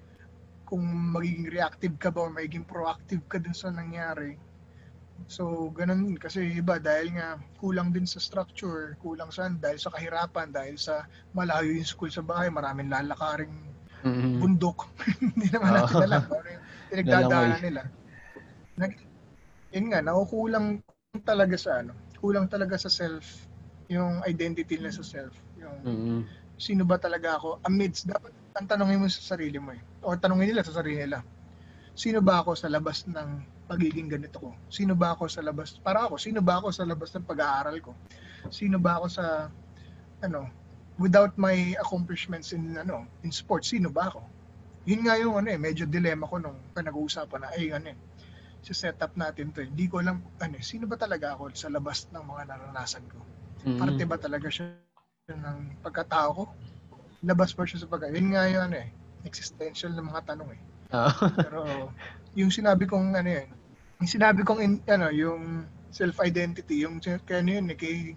kung magiging reactive ka ba o magiging proactive ka dun sa nangyari. So, ganun kasi iba dahil nga kulang din sa structure, kulang sa dahil sa kahirapan, dahil sa malayo yung school sa bahay, maraming lalakaring mm-hmm. bundok. Hindi naman natin oh. alam ano yung pinagdadaanan nila. Nag, yun nga, nakukulang talaga sa ano, kulang talaga sa self, yung identity nila sa self. Yung mm-hmm. sino ba talaga ako amidst, dapat ang tanongin mo sa sarili mo eh. O tanongin nila sa sarili nila. Sino ba ako sa labas ng pagiging ganito ko? Sino ba ako sa labas? Para ako, sino ba ako sa labas ng pag-aaral ko? Sino ba ako sa ano, without my accomplishments in ano, in sports, sino ba ako? Yun nga yung ano eh, medyo dilemma ko nung pinag-uusapan na ay ano eh, sa setup natin to. Eh. Hindi ko lang ano, eh, sino ba talaga ako sa labas ng mga naranasan ko? Mm-hmm. Parte ba talaga siya ng pagkatao ko? Labas pa siya sa pagka. Yun nga yun ano eh, existential na mga tanong eh. Uh. Pero yung sinabi kong ano yun, yung sinabi kong in, ano, yung self-identity, yung kaya ano yun eh, kay,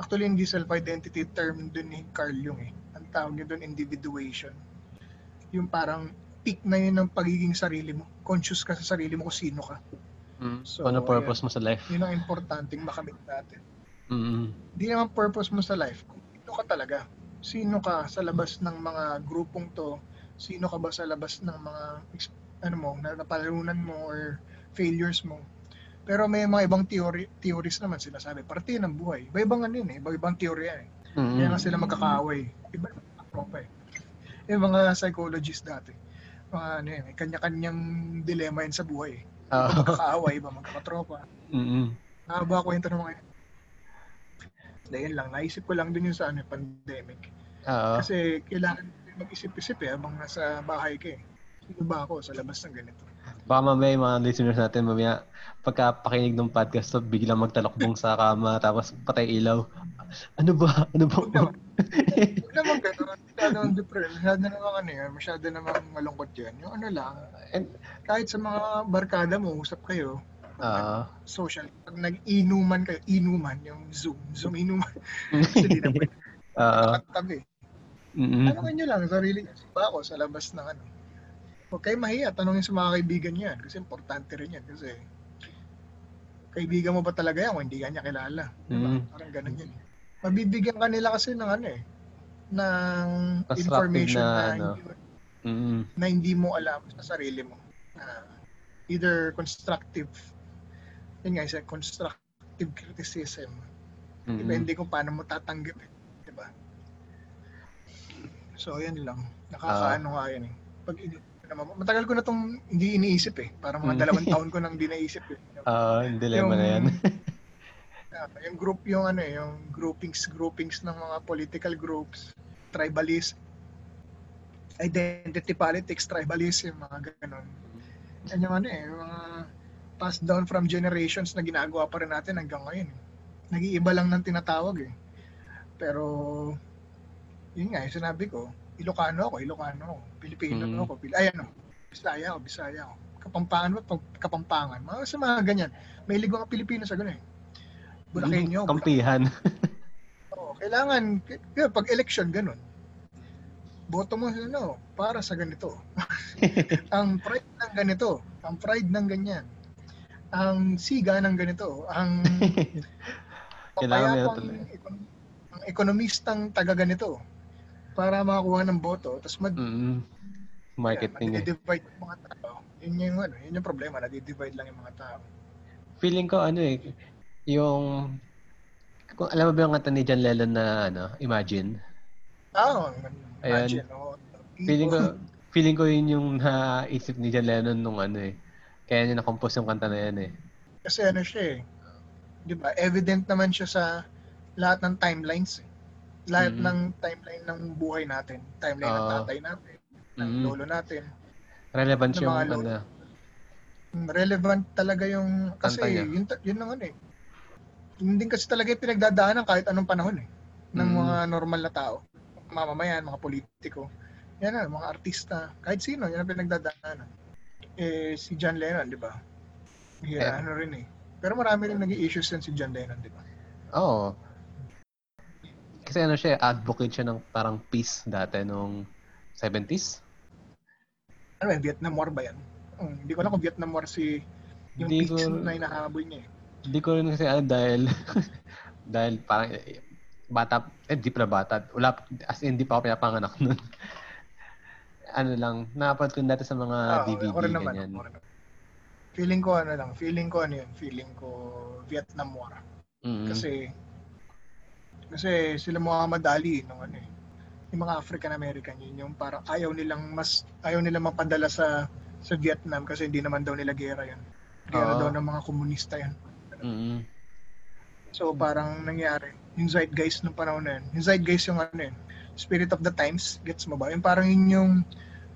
actually hindi self-identity term dun ni Carl Jung eh. Ang tawag niya dun individuation. Yung parang peak na yun ng pagiging sarili mo. Conscious ka sa sarili mo kung sino ka. Mm. So, ano purpose mo sa life? Yun ang importanteng makamit natin. Mm. Hindi naman purpose mo sa life. Kung ito ka talaga sino ka sa labas ng mga grupong to, sino ka ba sa labas ng mga ano mo, na napalarunan mo or failures mo. Pero may mga ibang theory, theories naman sila sabi, parte ng buhay. Iba-ibang ano yun eh, iba-ibang teorya eh. Mm-hmm. Kaya nga sila magkakaaway. Iba-ibang pa eh. Yung mga psychologists dati, mga ano yun, may kanya-kanyang dilema yun sa buhay. Uh, iba magkakaaway, iba magkakatropa. Mm-hmm. Nakaba kwento ng mga dahil lang, naisip ko lang din yung sa ano, pandemic. Oo. Kasi kailangan mag-isip-isip eh, habang nasa bahay ka eh. Sino ba ako sa labas ng ganito? Baka mamaya yung mga listeners natin, mamaya pagkapakinig ng podcast to, biglang magtalakbong sa kama, tapos patay ilaw. Ano ba? Ano ba? Huwag naman. Huwag naman gano'n. Masyado naman different. Masyado naman ano yan. Masyado naman malungkot yan. Yung ano lang. And, kahit sa mga barkada mo, usap kayo, Uh, social. Pag nag-inuman kayo, inuman, yung Zoom, Zoom inuman. Kasi di na pwede. Uh, Tabi. Mm-hmm. Tanungin nyo lang, sarili nyo. Ba ako sa labas ng ano. Huwag kayo mahiya, tanongin sa mga kaibigan nyo yan. Kasi importante rin yan. Kasi kaibigan mo ba talaga yan kung hindi ka niya kilala? Diba? Mm-hmm. Parang ganun yan. Mabibigyan ka nila kasi ng ano eh, ng Constructive information na, na, ano. hindi, mm-hmm. na hindi mo alam sa sarili mo. Uh, either constructive yun nga, isa constructive criticism. Mm-hmm. Depende kung paano mo tatanggapin. So, yan lang. Nakakaano uh, nga yan eh. Pag, matagal ko na tong hindi iniisip eh. Parang mga Mm. dalawang taon ko nang di naisip eh. Ah, yung dilemma na yan. Ah, yung group yung ano eh, yung groupings groupings ng mga political groups, tribalist, identity politics, tribalism, mga ganun. Yan yung ano eh, yung mga passed down from generations na ginagawa pa rin natin hanggang ngayon. eh. Nag-iiba lang ng tinatawag eh. Pero, yun nga, yung sinabi ko, Ilocano ako, Ilocano ako, Pilipino Mm. ako, Pil ay ano, Bisaya ako, Bisaya ako. Kapampangan mo, Kapampangan. Mga sa mga ganyan. May ligo mga Pilipino sa ganun eh. Bulakenyo, Kampihan. Oo, kailangan, kaya pag election, ganun. Boto mo ano, para sa ganito. ang pride ng ganito, ang pride ng ganyan. Ang siga ng ganito, ang Kailangan meron talaga. ang ekonomistang taga ganito para makakuha ng boto. Tapos mag, Mm. Marketing eh. divide yung mga tao. Yun yung, ano, yun yung problema, nadi-divide lang yung mga tao. Feeling ko ano eh, yung kung alam mo ba yung kanta ni John Lennon na ano, Imagine? Ah, Ayan. imagine, oh, Feeling ko feeling ko yun yung naisip ni John Lennon nung ano eh. Kaya niya na-compose yung kanta na yan eh. Kasi ano siya eh, di ba, evident naman siya sa lahat ng timelines eh. Lahat Mhm. ng timeline ng buhay natin. Timeline ng Oo. tatay natin, ng Mhm. lolo natin. Relevant Ng yung mga ano. lolo. Mm, Relevant talaga yung, kasi Kanta yun, yun naman eh. Hindi kasi talaga yung pinagdadaanan kahit anong panahon eh. Ng Mhm. mga normal na tao. Mamamayan, mga politiko. Yan na, mga artista. Kahit sino, yan ang pinagdadaanan. Eh, si John Lennon, di ba? Hira, Eh. ano rin eh. Pero marami rin naging issues yan si John Lennon, di ba? Oo. Kasi ano siya, advocate siya ng parang peace dati nung 70s. Ano ba, Vietnam War ba yan? Um, hindi ko alam kung Vietnam War si yung Hindi peace ko- na inahabol niya eh. Hindi ko rin kasi ano dahil dahil parang eh, bata, eh di pala bata. Wala, as in, di pa ako pinapanganak nun. ano lang, napapanood ko dati sa mga Ah, DVD, ako rin naman, ganyan. ako rin. Feeling ko ano lang, feeling ko ano yun, feeling ko Vietnam War. Mm. Kasi kasi sila Muhammad Ali nung ano eh, yung mga African American yun yung parang ayaw nilang mas ayaw nilang mapadala sa sa Vietnam kasi hindi naman daw nila gera yun. Gera Oo. daw ng mga komunista yan. Mm. So parang nangyari, yung zeitgeist ng panahon na yun. Yung zeitgeist yung ano yun, spirit of the times, gets mo ba? Yung parang yun yung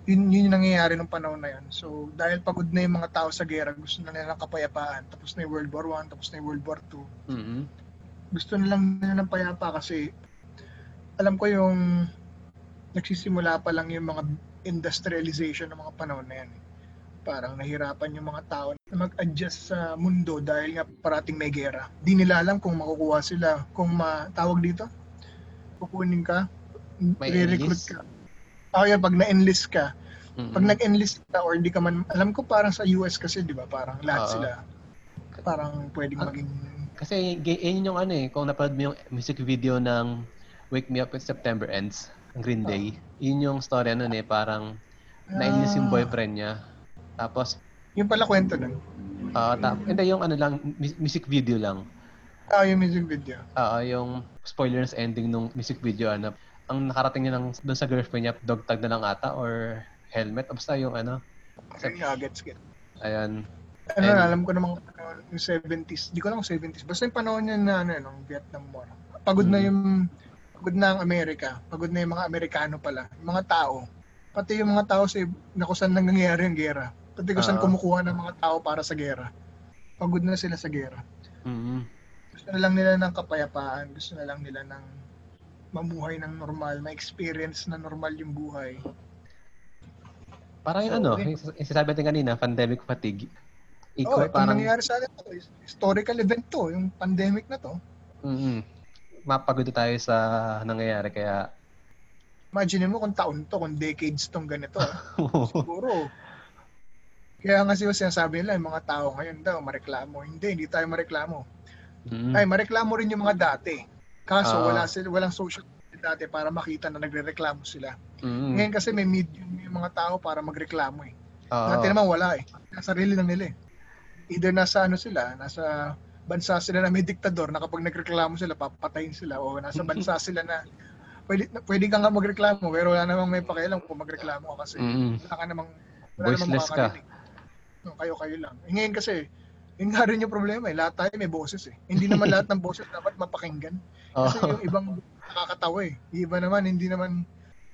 yun, yun yung nangyayari ng panahon na yun. So dahil pagod na yung mga tao sa gera, gusto na nila ng kapayapaan. Tapos na yung World War I, tapos na yung World War II. Mm. Gusto na lang nila ng payapa kasi alam ko yung nagsisimula pa lang yung mga industrialization ng mga panahon na yan. Parang nahirapan yung mga tao na mag-adjust sa mundo dahil nga parating may gera. Di nila alam kung makukuha sila, kung matawag dito, kukunin ka, re-recruit ka. Ah, yan, pag na-enlist ka, Mm. pag nag-enlist ka or di ka man, alam ko parang sa US kasi, di ba, parang lahat Oo. sila, parang pwedeng maging, Kasi g- yun yung ano eh, kung napanood mo yung music video ng Wake Me Up When September Ends, ng Green Day, yun yung story ano eh, parang na-enlist yung Ah. boyfriend niya. Tapos, yung pala kwento nun. ah ta- hindi yung ano lang, mu- music video lang. Ah, yung music video. Ah, yung spoilers ending nung music video ano, ang nakarating niya ng doon sa girlfriend niya, dog tag na lang ata or helmet, o basta yung ano, Okay, yeah, gets, gets. ayan. Ano And- na, alam ko namang panahon, yung 70s. Di ko alam kung 70s. Basta yung panahon niya na ano, nung Vietnam War. Pagod na Mm. yung pagod na ang Amerika. Pagod na yung mga Amerikano pala. Yung mga tao. Pati yung mga tao sa na kung saan nangyayari ang gera. Pati kung saan Ah. kumukuha ng mga tao para sa gera. Pagod na sila sa gera. Mm. Gusto na lang nila ng kapayapaan. Gusto na lang nila ng mamuhay ng normal, ma-experience na normal yung buhay. Parang yung So, ano, yung yung sinasabi natin kanina, pandemic fatigue. Oh, Ikaw, itong parang, nangyayari sa atin, to, is- historical event to, yung pandemic na to. mm mapagod tayo sa nangyayari, kaya, Imagine mo kung taon to, kung decades tong ganito. ah. Siguro. Kaya nga siya sinasabi nila, yung mga tao ngayon daw, mareklamo. Hindi, hindi tayo mareklamo. mm Ay, mareklamo rin yung mga dati. Kaso Ah. wala sila, walang social media dati para makita na nagre-reklamo sila. mm Ngayon kasi may medium yung mga tao para magreklamo eh. Oo. Dati naman wala eh. Sarili lang nila eh. Either nasa ano sila, nasa bansa sila na may diktador na kapag nagreklamo sila, papatayin sila. O nasa bansa sila na pwede, pwede ka nga magreklamo pero wala namang may pakialam kung magreklamo ka kasi Mm. wala ka namang Wala namang Voiceless ka. makakarinig. No, kayo-kayo lang. Eh, ngayon kasi, yun nga rin yung problema eh. Lahat tayo may boses eh. Hindi naman lahat ng boses dapat mapakinggan. Kasi Oo. yung ibang nakakatawa eh. Yung iba naman, hindi naman,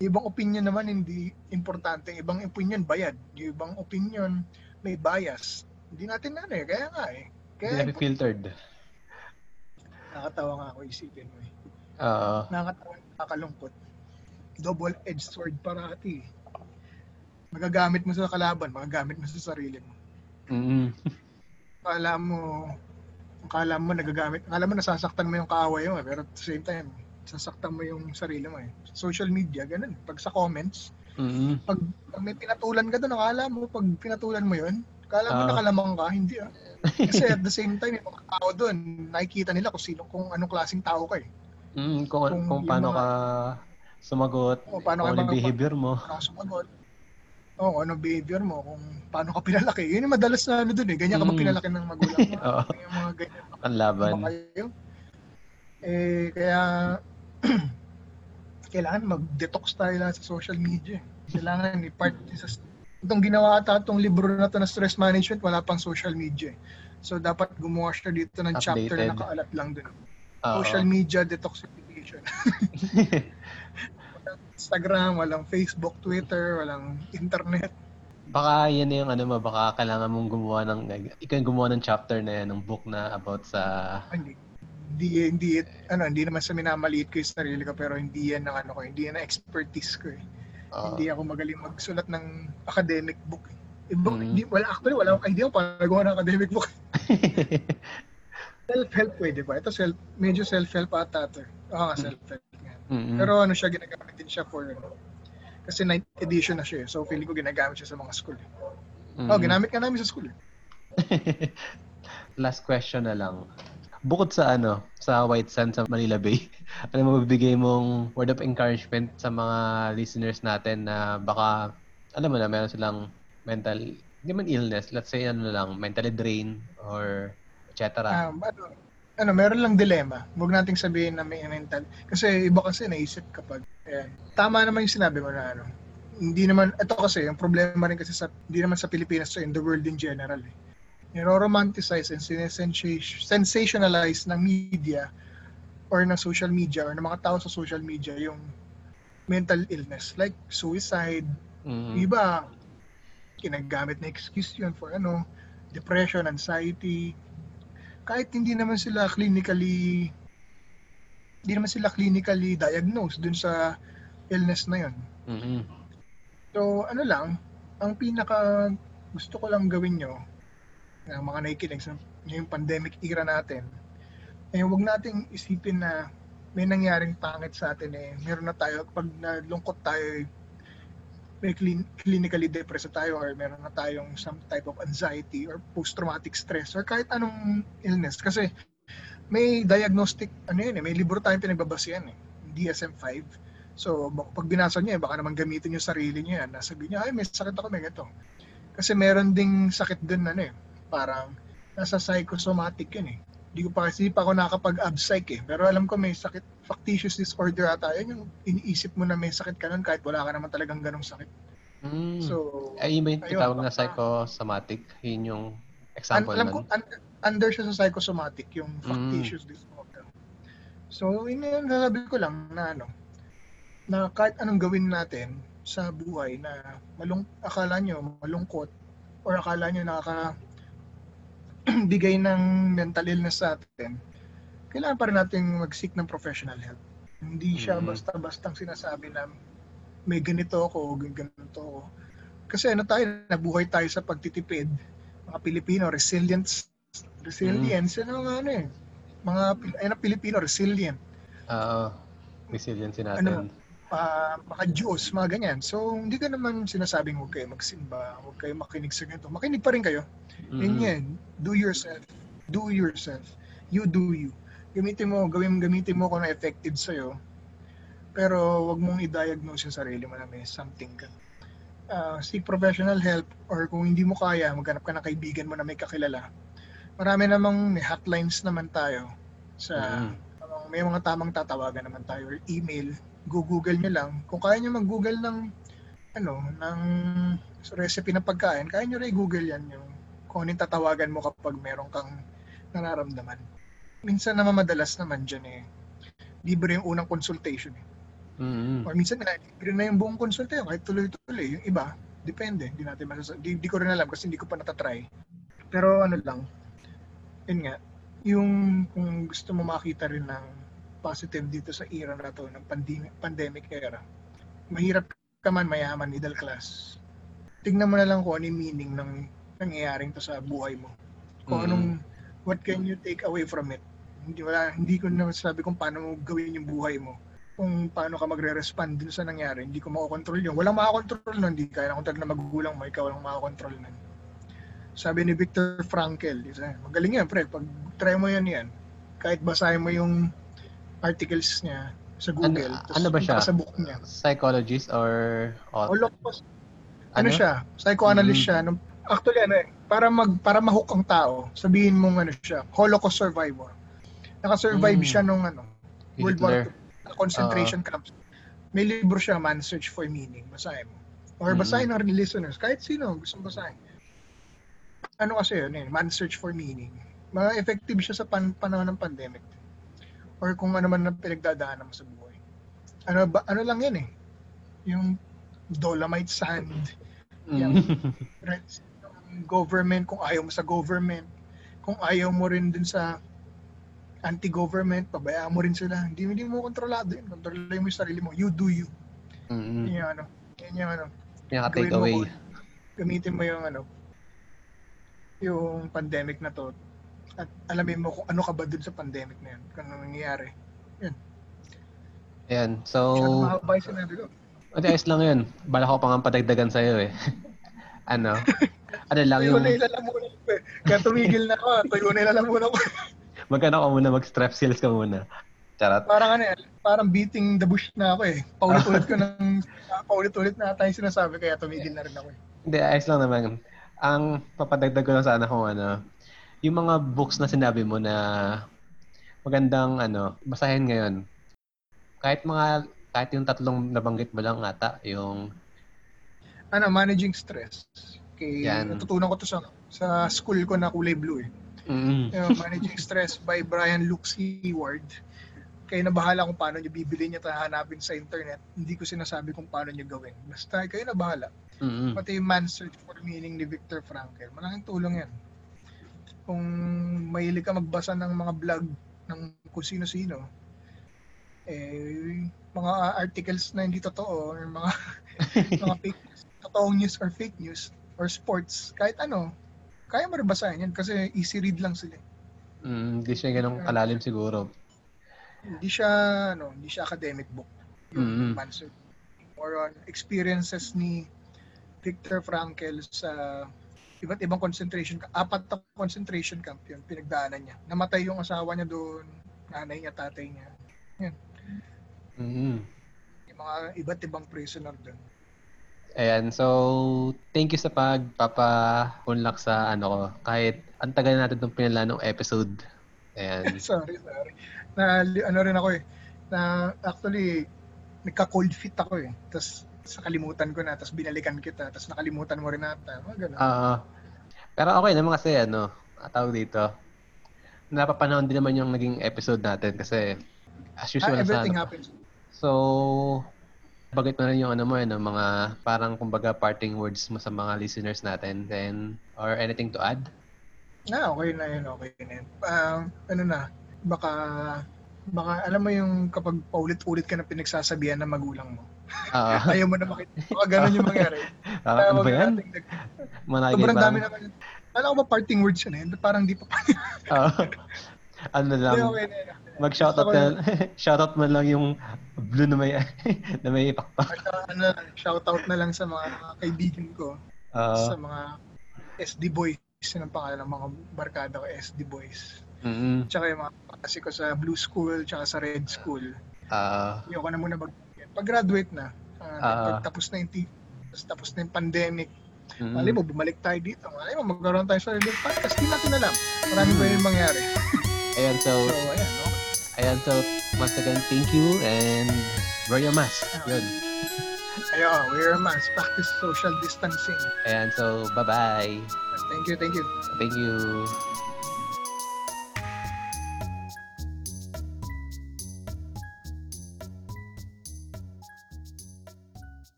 ibang opinion naman hindi importante. Ibang opinion bayad. Yung ibang opinion may bias. Hindi natin ano eh. Kaya nga eh. Hindi Kaya na filtered. nakakatawa nga ako isipin mo eh. Oo. Nakakatawa, nakakalungkot. Double-edged sword parati eh. Magagamit mo sa kalaban, magagamit mo sa sarili mo. Mm. Akala mo, akala mo nagagamit, akala mo nasasaktan mo yung kaaway mo, eh, pero at the same time, sasaktan mo yung sarili mo eh. Social media, ganun. Pag sa comments, Mm. pag, pag may pinatulan ka doon, akala mo, pag pinatulan mo yun, akala mo Ah. nakalamang ka, hindi ah. Kasi at the same time, yung mga tao doon, nakikita nila kung sino, kung anong klaseng tao ka eh. Mm, kung, Kung kung paano mga- ka sumagot, O, paano kung ka ano mga- behavior mo. Paano ka sumagot. Oo, oh, anong behavior mo, kung paano ka pinalaki. Yun yung madalas na ano doon eh, ganyan ka Mm. pinalaki ng magulang mo? Oo. yung mga ganyan Ang laban. kayo? Eh, kaya kailangan mag-detox tayo lahat sa social media. Kailangan i-part sa itong ginawa ata itong libro na to na stress management, wala pang social media. eh. So, dapat gumawa siya dito ng chapter Updated. na nakaalat lang dun. Oo. Social media detoxification. walang Instagram, walang Facebook, Twitter, walang internet. Baka yan yung ano mo, baka kailangan mong gumawa ng, ikaw yung gumawa ng chapter na yan, ng book na about sa, Hindi, hindi, hindi, ano, hindi naman sa minamaliit ko yung sarili ko, pero hindi yan ng ano ko, hindi yan ng expertise ko eh. Oo. Hindi ako magaling magsulat ng academic book. eh. Iba, Mm. hindi, wala, actually, wala akong idea kung paano gawa ng academic book. Self-help pwede ba? Ito, self, medyo self-help ata ito. Oo nga, self-help nga. Mm-mm. Pero ano siya, ginagamit din siya for, ano, kasi 9th edition na siya eh. So, feeling ko ginagamit siya sa mga school. eh. Oh, Mm-mm. ginamit ka namin sa school. eh. Last question na lang. Bukod sa ano, sa White Sand sa Manila Bay, ano mabibigay mong word of encouragement sa mga listeners natin na baka, alam mo na, meron silang mental, hindi man illness, let's say ano lang, mentally drained or etc. Um, ano, ano, meron lang dilema. Huwag nating sabihin na may mental. Kasi iba kasi naisip kapag, ayan. Tama naman yung sinabi mo na ano. Hindi naman, ito kasi, yung problema rin kasi sa, hindi naman sa Pilipinas, so in the world in general. Eh. Niro-romanticize and sensationalize ng media or ng social media or ng mga tao sa social media yung mental illness like suicide, Mm. yung iba, kinagamit na excuse yun for ano, depression, anxiety. Kahit hindi naman sila clinically, hindi naman sila clinically diagnosed dun sa illness na yun. Mm-mm. So, ano lang, ang pinaka gusto ko lang gawin nyo, ng mga nakikinig sa ngayong pandemic era natin, eh huwag nating isipin na may nangyaring pangit sa atin eh. Meron na tayo, pag nalungkot tayo, eh, may clin- clinically depressed tayo or meron na tayong some type of anxiety or post-traumatic stress or kahit anong illness. Kasi may diagnostic, ano yun eh, may libro tayong pinagbabasihan eh, DSM-5. So, pag binasa niyo, eh, baka naman gamitin yung sarili niyo yan. Nasabi niya, ay, may sakit ako, may ganito. Kasi meron ding sakit dun, ano eh, parang nasa psychosomatic yun eh. Hindi ko pa kasi pa ako nakakapag-abpsych eh. Pero alam ko may sakit, factitious disorder ata. Yan yung iniisip mo na may sakit ka nun kahit wala ka naman talagang ganong sakit. Mm. So, Ay, yun ayun, tinatawag na psychosomatic? Yun yung an- example alam nun. ko, un- under siya sa psychosomatic, yung Mm. factitious disorder. So, yun yung sasabi ko lang na ano, na kahit anong gawin natin sa buhay na malung akala nyo malungkot or akala nyo nakaka bigay ng mental illness sa atin, kailangan pa rin natin mag-seek ng professional help. Hindi siya Mm. basta-bastang sinasabi na may ganito ako, ganito ako. Kasi ano tayo, nabuhay tayo sa pagtitipid. Mga Pilipino, resilience. Resilience, ano nga ano eh. Mga, ayun ang Pilipino, resilient. Oo. Resiliency natin. Ano? Uh, mga Diyos, mga ganyan. So, hindi ka naman sinasabing huwag kayo magsimba, huwag kayo makinig sa ganito. Makinig pa rin kayo. Mm. Yun yan. Do yourself. Do yourself. You do you. Gamitin mo, gawin gamitin mo kung na effective sa'yo. Pero wag mong i-diagnose yung sarili mo na may something ka. Uh, seek professional help or kung hindi mo kaya, maghanap ka ng kaibigan mo na may kakilala. Marami namang may hotlines naman tayo sa Mm. may mga tamang tatawagan naman tayo or email. Go-google nyo lang. Kung kaya nyo mag-google ng ano, ng recipe ng pagkain, kaya nyo rin Google yan yung kung anong tatawagan mo kapag meron kang nararamdaman. Minsan naman madalas naman dyan eh, libre yung unang consultation eh. Mm-hmm. Or minsan na, libre na yung buong consultation, kahit tuloy-tuloy. Yung iba, depende. Hindi natin masasabi. Di, di ko rin alam kasi hindi ko pa natatry. Pero ano lang, yun nga, yung kung gusto mo makita rin ng positive dito sa era na to, ng pandemic, pandemic era, mahirap ka man mayaman, middle class. Tingnan mo na lang kung ano yung meaning ng nangyayaring to sa buhay mo. Kung Mm. anong, what can you take away from it? Hindi, wala, hindi ko na sabi kung paano mo gawin yung buhay mo. Kung paano ka magre-respond dun sa nangyari. Hindi ko makokontrol yun. Walang makakontrol nun. Hindi kaya na kontrol na magugulang mo. Ikaw lang makakontrol nun. Sabi ni Viktor Frankl, isa, magaling yan, pre. Pag try mo yan yan, kahit basahin mo yung articles niya sa Google, Ano- ano ba siya? sa book niya. Psychologist or... or Holocaust. Ano, siya? Psychoanalyst Mm. siya. Nung, actually, ano eh, para mag para mahook ang tao, sabihin mong ano siya, Holocaust survivor. Naka-survive Mm. siya nung ano, World War. II, concentration camps. May libro siya, Man Search for Meaning. Basahin mo. Or Mm. basahin ng listeners, kahit sino gusto basahin. Ano kasi yun eh, Man Search for Meaning. Mga effective siya sa pan panahon ng pandemic. Or kung ano man ang pinagdadaanan mo sa buhay. Ano ba ano lang yan eh. Yung dolomite sand, Mm. threats ng government, kung ayaw mo sa government, kung ayaw mo rin dun sa anti-government, pabayaan mo rin sila. Hindi, hindi mo kontrolado yun. Kontrolin mo yung sarili mo. You do you. Mm. Yun yung ano. Yun yung ano. Gawin mo away. kung- Gamitin mo yung ano, yung pandemic na to. At alamin mo kung ano ka ba dun sa pandemic na yun. Kung ano nangyayari. Ayan. Masyado So, mahaba yung sinabi ko. Hindi, ayos lang yun. Bala ko pa nga padagdagan sa'yo eh. ano? Ano lang Tuyo yung... na ilalamunan ko eh. Kaya tumigil na ako. Tuyo na ilalamunan ko. Magkano ka muna, mag-strap seals ka muna. Charot. parang ano eh, parang beating the bush na ako eh. Paulit-ulit ko ng, paulit-ulit na ata yung sinasabi kaya tumigil na rin ako eh. Hindi, ayos lang naman. Ang papadagdag ko lang sana kung ano, yung mga books na sinabi mo na magandang ano, basahin ngayon. Kahit mga, kahit yung tatlong nabanggit mo lang ata, yung, Ano, managing stress. Okay, Yan. natutunan ko to sa sa school ko na kulay blue eh. mm, Yung managing stress by Brian Luke Seward. Kayo na bahala kung paano nyo bibili niya at hanapin sa internet. Hindi ko sinasabi kung paano nyo gawin. Basta kayo na bahala. mm, Pati yung Man Search for Meaning ni Viktor Frankl. Malaking tulong yan. Kung mahilig ka magbasa ng mga blog ng kung sino-sino, eh, mga articles na hindi totoo, or mga, mga fake news, totoong news or fake news, or sports, kahit ano, kaya mo rin basahin yan kasi easy read lang sila. mm, hindi siya ganun kalalim siguro. Hindi siya, ano, hindi siya academic book. Mhm. Yung Search. More on experiences ni Viktor Frankl sa iba't ibang concentration camp. Apat na concentration camp yun, pinagdaanan niya. Namatay yung asawa niya doon, nanay niya, tatay niya. mm Yung mga iba't ibang prisoner doon. Ayan, so thank you sa pagpapa-unlock sa ano ko. Kahit ang tagal natin itong pinalanong episode. Ayan. sorry, sorry. Na, ano rin ako eh, na actually, nagka-cold feet ako eh. Tapos, sa kalimutan ko na, tapos binalikan kita, tapos nakalimutan mo rin ata. Mga ganun. Ah, pero okay naman kasi ano, tawag dito. Napapanahon din naman yung naging episode natin kasi as Ah, usual sa everything ano. happens. So, bagit mo rin yung ano mo, ano, mga parang kumbaga parting words mo sa mga listeners natin then or anything to add? Ah, okay na yun, okay na yun. Ah, ano na, baka, baka alam mo yung kapag paulit-ulit ka na pinagsasabihan ng magulang mo. Ah, Ayaw mo na makita. Baka ganun yung mangyari. ah, Kaya ano ba yan? dag- Managay Sobrang dami naman yun. Alam ko ba parting words yun eh? Parang di pa pa. Ah, ano lang, okay na yun. mag-shoutout ka, shoutout mo lang yung blue na may, na may ipakpak. Saka, ano, shoutout na lang sa mga kaibigan ko. Ah, sa mga SD boys. Yun ang pangalan ng mga barkada ko, SD boys. mm, Tsaka yung mga kasi ko sa Blue School, tsaka sa Red School. ah, Ayoko na muna mag Pag-graduate na, ah, Ah. pag tapos na yung t- tapos, na yung pandemic, mm. Mali mo, bumalik tayo dito. Mali mo, magkaroon tayo sa radio podcast. Di natin alam. Marami pa yung mangyari. Ayan, so, So, ayan, no? ayan, so, once again, thank you and wear your mask. Yun. Ayo, wear a mask, practice social distancing. Ayan, so bye-bye. Thank you, thank you. Thank you.